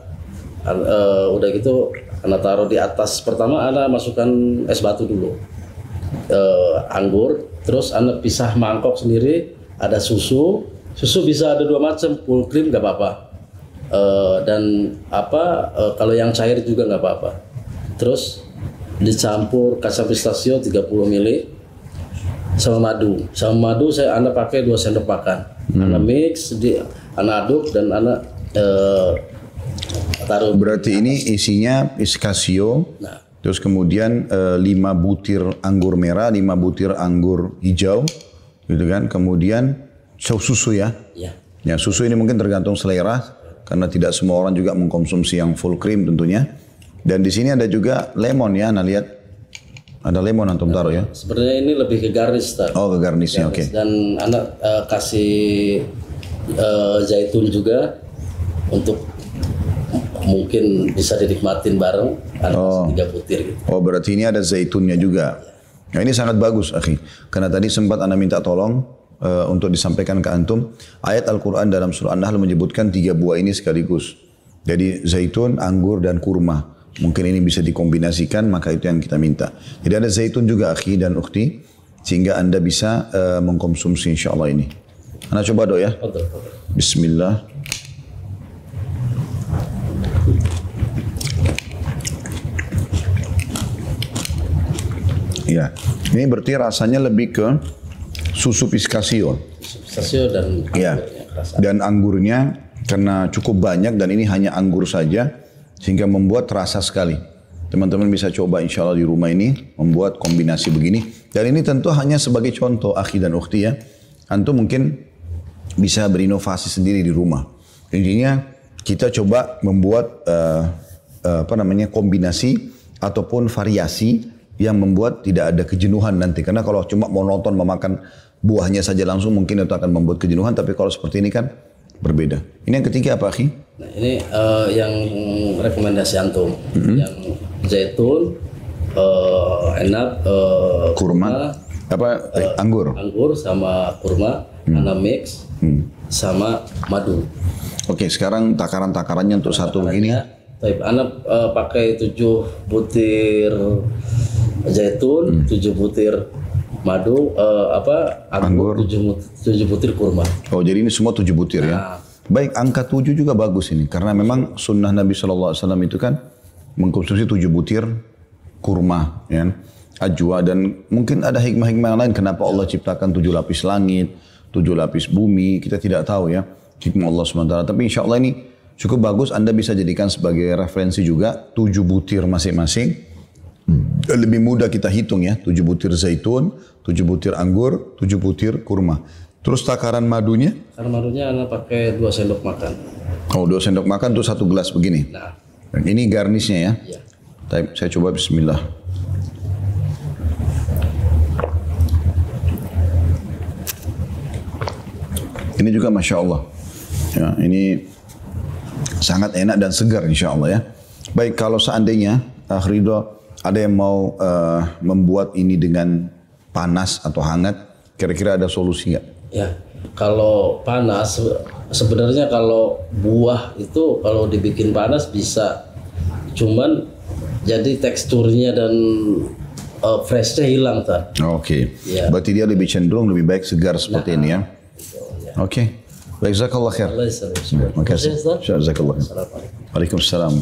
Eh, udah gitu anak taruh di atas. Pertama anak masukkan es batu dulu. Eh, anggur, terus anak pisah mangkok sendiri, ada susu. Susu bisa ada dua macam, full cream nggak apa-apa. Eh, dan apa eh, kalau yang cair juga nggak apa-apa. Terus dicampur kacang pistachio 30 ml sama madu. Sama madu saya anda pakai dua sendok makan. Anda mix, di, anda aduk dan anda eh, taruh. Berarti ini isinya pistacio, Nah, terus kemudian eh, 5 butir anggur merah, 5 butir anggur hijau, gitu kan? Kemudian susu ya. ya. Ya susu ini mungkin tergantung selera karena tidak semua orang juga mengkonsumsi yang full cream tentunya. Dan di sini ada juga lemon ya, Anda lihat. Ada lemon antum taruh ya. Sebenarnya ini lebih ke garnish, Ustaz. Oh ke garnishnya oke. Dan anak eh, kasih eh, zaitun juga untuk mungkin bisa dinikmatin bareng. Anak kasih tiga butir gitu. Oh berarti ini ada zaitunnya juga. Nah ini sangat bagus akhi. Karena tadi sempat anda minta tolong eh, untuk disampaikan ke antum. Ayat Al-Quran dalam surah An-Nahl menyebutkan tiga buah ini sekaligus. Jadi zaitun, anggur, dan kurma. Mungkin ini bisa dikombinasikan, maka itu yang kita minta. Jadi ada zaitun juga akhi dan ukhti. Sehingga anda bisa eh, mengkonsumsi insya Allah ini. Anda coba doa ya. Bismillah. Ya, ini berarti rasanya lebih ke susu pistacio. Pistachio dan Ya, anggurnya kerasa. dan anggurnya karena cukup banyak dan ini hanya anggur saja sehingga membuat terasa sekali. Teman-teman bisa coba insya Allah di rumah ini membuat kombinasi begini. Dan ini tentu hanya sebagai contoh akhi dan ukhti ya. Antum mungkin bisa berinovasi sendiri di rumah. Intinya kita coba membuat eh, eh, apa namanya kombinasi ataupun variasi yang membuat tidak ada kejenuhan nanti. Karena kalau cuma monoton memakan buahnya saja langsung mungkin itu akan membuat kejenuhan. Tapi kalau seperti ini kan berbeda. Ini yang ketiga apa akhi? Nah, ini eh, yang rekomendasi antum, yang zaitun, eh, enak, eh, Kurma. Apa? Eh, anggur. anggur sama kurma, anda mix, sama madu. Oke, sekarang takaran-takarannya untuk satu ini. Baik, anak eh, pakai 7 butir zaitun, 7 butir madu, eh, apa anggur, 7, 7 butir kurma. Oh, jadi ini semua tujuh butir ya. Nah. Baik, angka tujuh juga bagus ini. Karena memang sunnah Nabi SAW itu kan mengkonsumsi tujuh butir kurma. Ya. Ajwa dan mungkin ada hikmah-hikmah lain kenapa Allah ciptakan tujuh lapis langit, tujuh lapis bumi. Kita tidak tahu ya hikmah Allah SWT. Tapi insya Allah ini cukup bagus. Anda bisa jadikan sebagai referensi juga tujuh butir masing-masing. Lebih mudah kita hitung ya, tujuh butir zaitun, tujuh butir anggur, tujuh butir kurma. Terus takaran madunya? Karena madunya anak pakai 2 sendok makan. Oh, dua sendok makan tuh satu gelas begini. Nah, ini garnisnya ya. iya. Saya coba bismillah. Ini juga Masya Allah. Ya, ini sangat enak dan segar insya Allah ya. Baik, kalau seandainya Ridho ada yang mau eh, membuat ini dengan panas atau hangat, kira-kira ada solusi nggak? Ya, kalau panas se- sebenarnya kalau buah itu kalau dibikin panas bisa, cuman jadi teksturnya dan eh, freshnya hilang tak. Oke, Iya. berarti dia lebih cenderung lebih baik segar seperti ini ya. Oke, baik jazakallah khair. Allah. Terima kasih. Jazakallah khair. Waalaikumsalam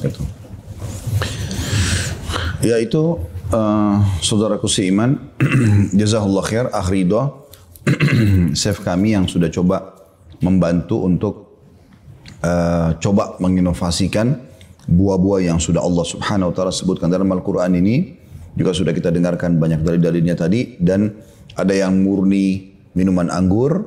warahmatullahi Ya itu uh, saudaraku seiman, jazahullah khair, akh Ridho, chef kami yang sudah coba membantu untuk uh, coba menginovasikan buah-buah yang sudah Allah subhanahu wa ta'ala sebutkan dalam Al-Quran ini. Juga sudah kita dengarkan banyak dari dalilnya tadi. Dan ada yang murni minuman anggur,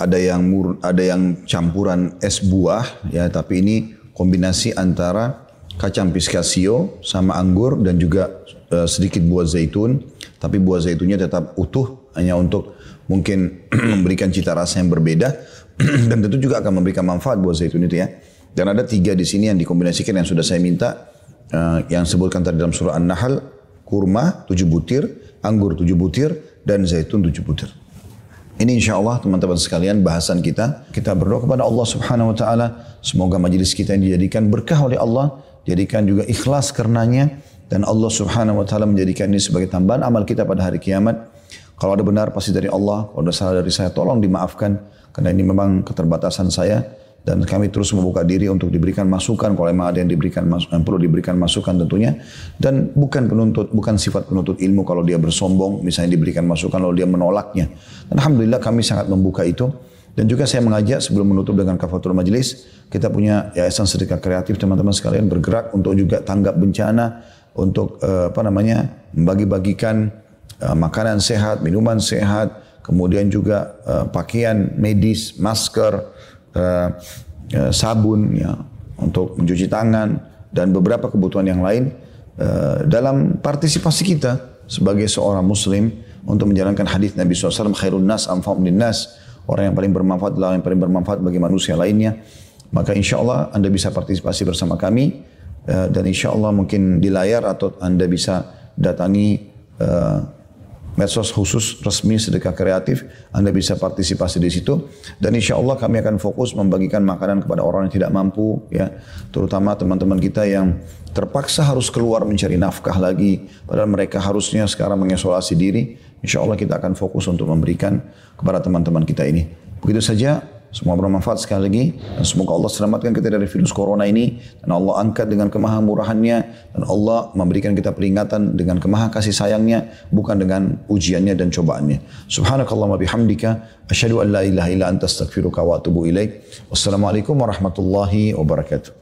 ada yang mur, ada yang campuran es buah ya tapi ini kombinasi antara kacang pistacio sama anggur dan juga eh, sedikit buah zaitun tapi buah zaitunnya tetap utuh hanya untuk mungkin memberikan cita rasa yang berbeda dan tentu juga akan memberikan manfaat buah zaitun itu ya dan ada tiga di sini yang dikombinasikan yang sudah saya minta eh, yang sebutkan tadi dalam surah An-Nahl kurma tujuh butir anggur tujuh butir dan zaitun tujuh butir ini insya Allah teman-teman sekalian bahasan kita. Kita berdoa kepada Allah subhanahu wa ta'ala. Semoga majelis kita ini dijadikan berkah oleh Allah. Jadikan juga ikhlas karenanya. Dan Allah subhanahu wa ta'ala menjadikan ini sebagai tambahan amal kita pada hari kiamat. Kalau ada benar pasti dari Allah. Kalau ada salah dari saya tolong dimaafkan. Karena ini memang keterbatasan saya. Dan kami terus membuka diri untuk diberikan masukan. Kalau memang ada yang diberikan yang perlu diberikan masukan tentunya. Dan bukan penuntut, bukan sifat penuntut ilmu kalau dia bersombong. Misalnya diberikan masukan lalu dia menolaknya. Dan Alhamdulillah kami sangat membuka itu. Dan juga saya mengajak sebelum menutup dengan kafatul majelis, kita punya yayasan sedekah kreatif teman-teman sekalian bergerak untuk juga tanggap bencana, untuk eh, apa namanya membagi-bagikan eh, makanan sehat, minuman sehat, kemudian juga eh, pakaian medis, masker, eh, eh, sabun ya untuk mencuci tangan dan beberapa kebutuhan yang lain eh, dalam partisipasi kita sebagai seorang muslim untuk menjalankan hadis Nabi SAW khairun nas anfa'un nas orang yang paling bermanfaat adalah yang paling bermanfaat bagi manusia lainnya. Maka insya Allah anda bisa partisipasi bersama kami. Eh, dan insya Allah mungkin di layar atau anda bisa datangi eh, medsos khusus resmi sedekah kreatif. Anda bisa partisipasi di situ. Dan insya Allah kami akan fokus membagikan makanan kepada orang yang tidak mampu ya. Terutama teman-teman kita yang terpaksa harus keluar mencari nafkah lagi. Padahal mereka harusnya sekarang mengisolasi diri insya Allah kita akan fokus untuk memberikan kepada teman-teman kita ini begitu saja semua bermanfaat sekali lagi dan semoga Allah selamatkan kita dari virus corona ini dan Allah angkat dengan kemahamurahannya dan Allah memberikan kita peringatan dengan kemaha kasih sayangnya bukan dengan ujiannya dan cobaannya. Subhanakallahumma bihamdika asyhadu an la ilaha illa anta astaghfiruka wa atubu ilaik. Wassalamualaikum warahmatullahi wabarakatuh.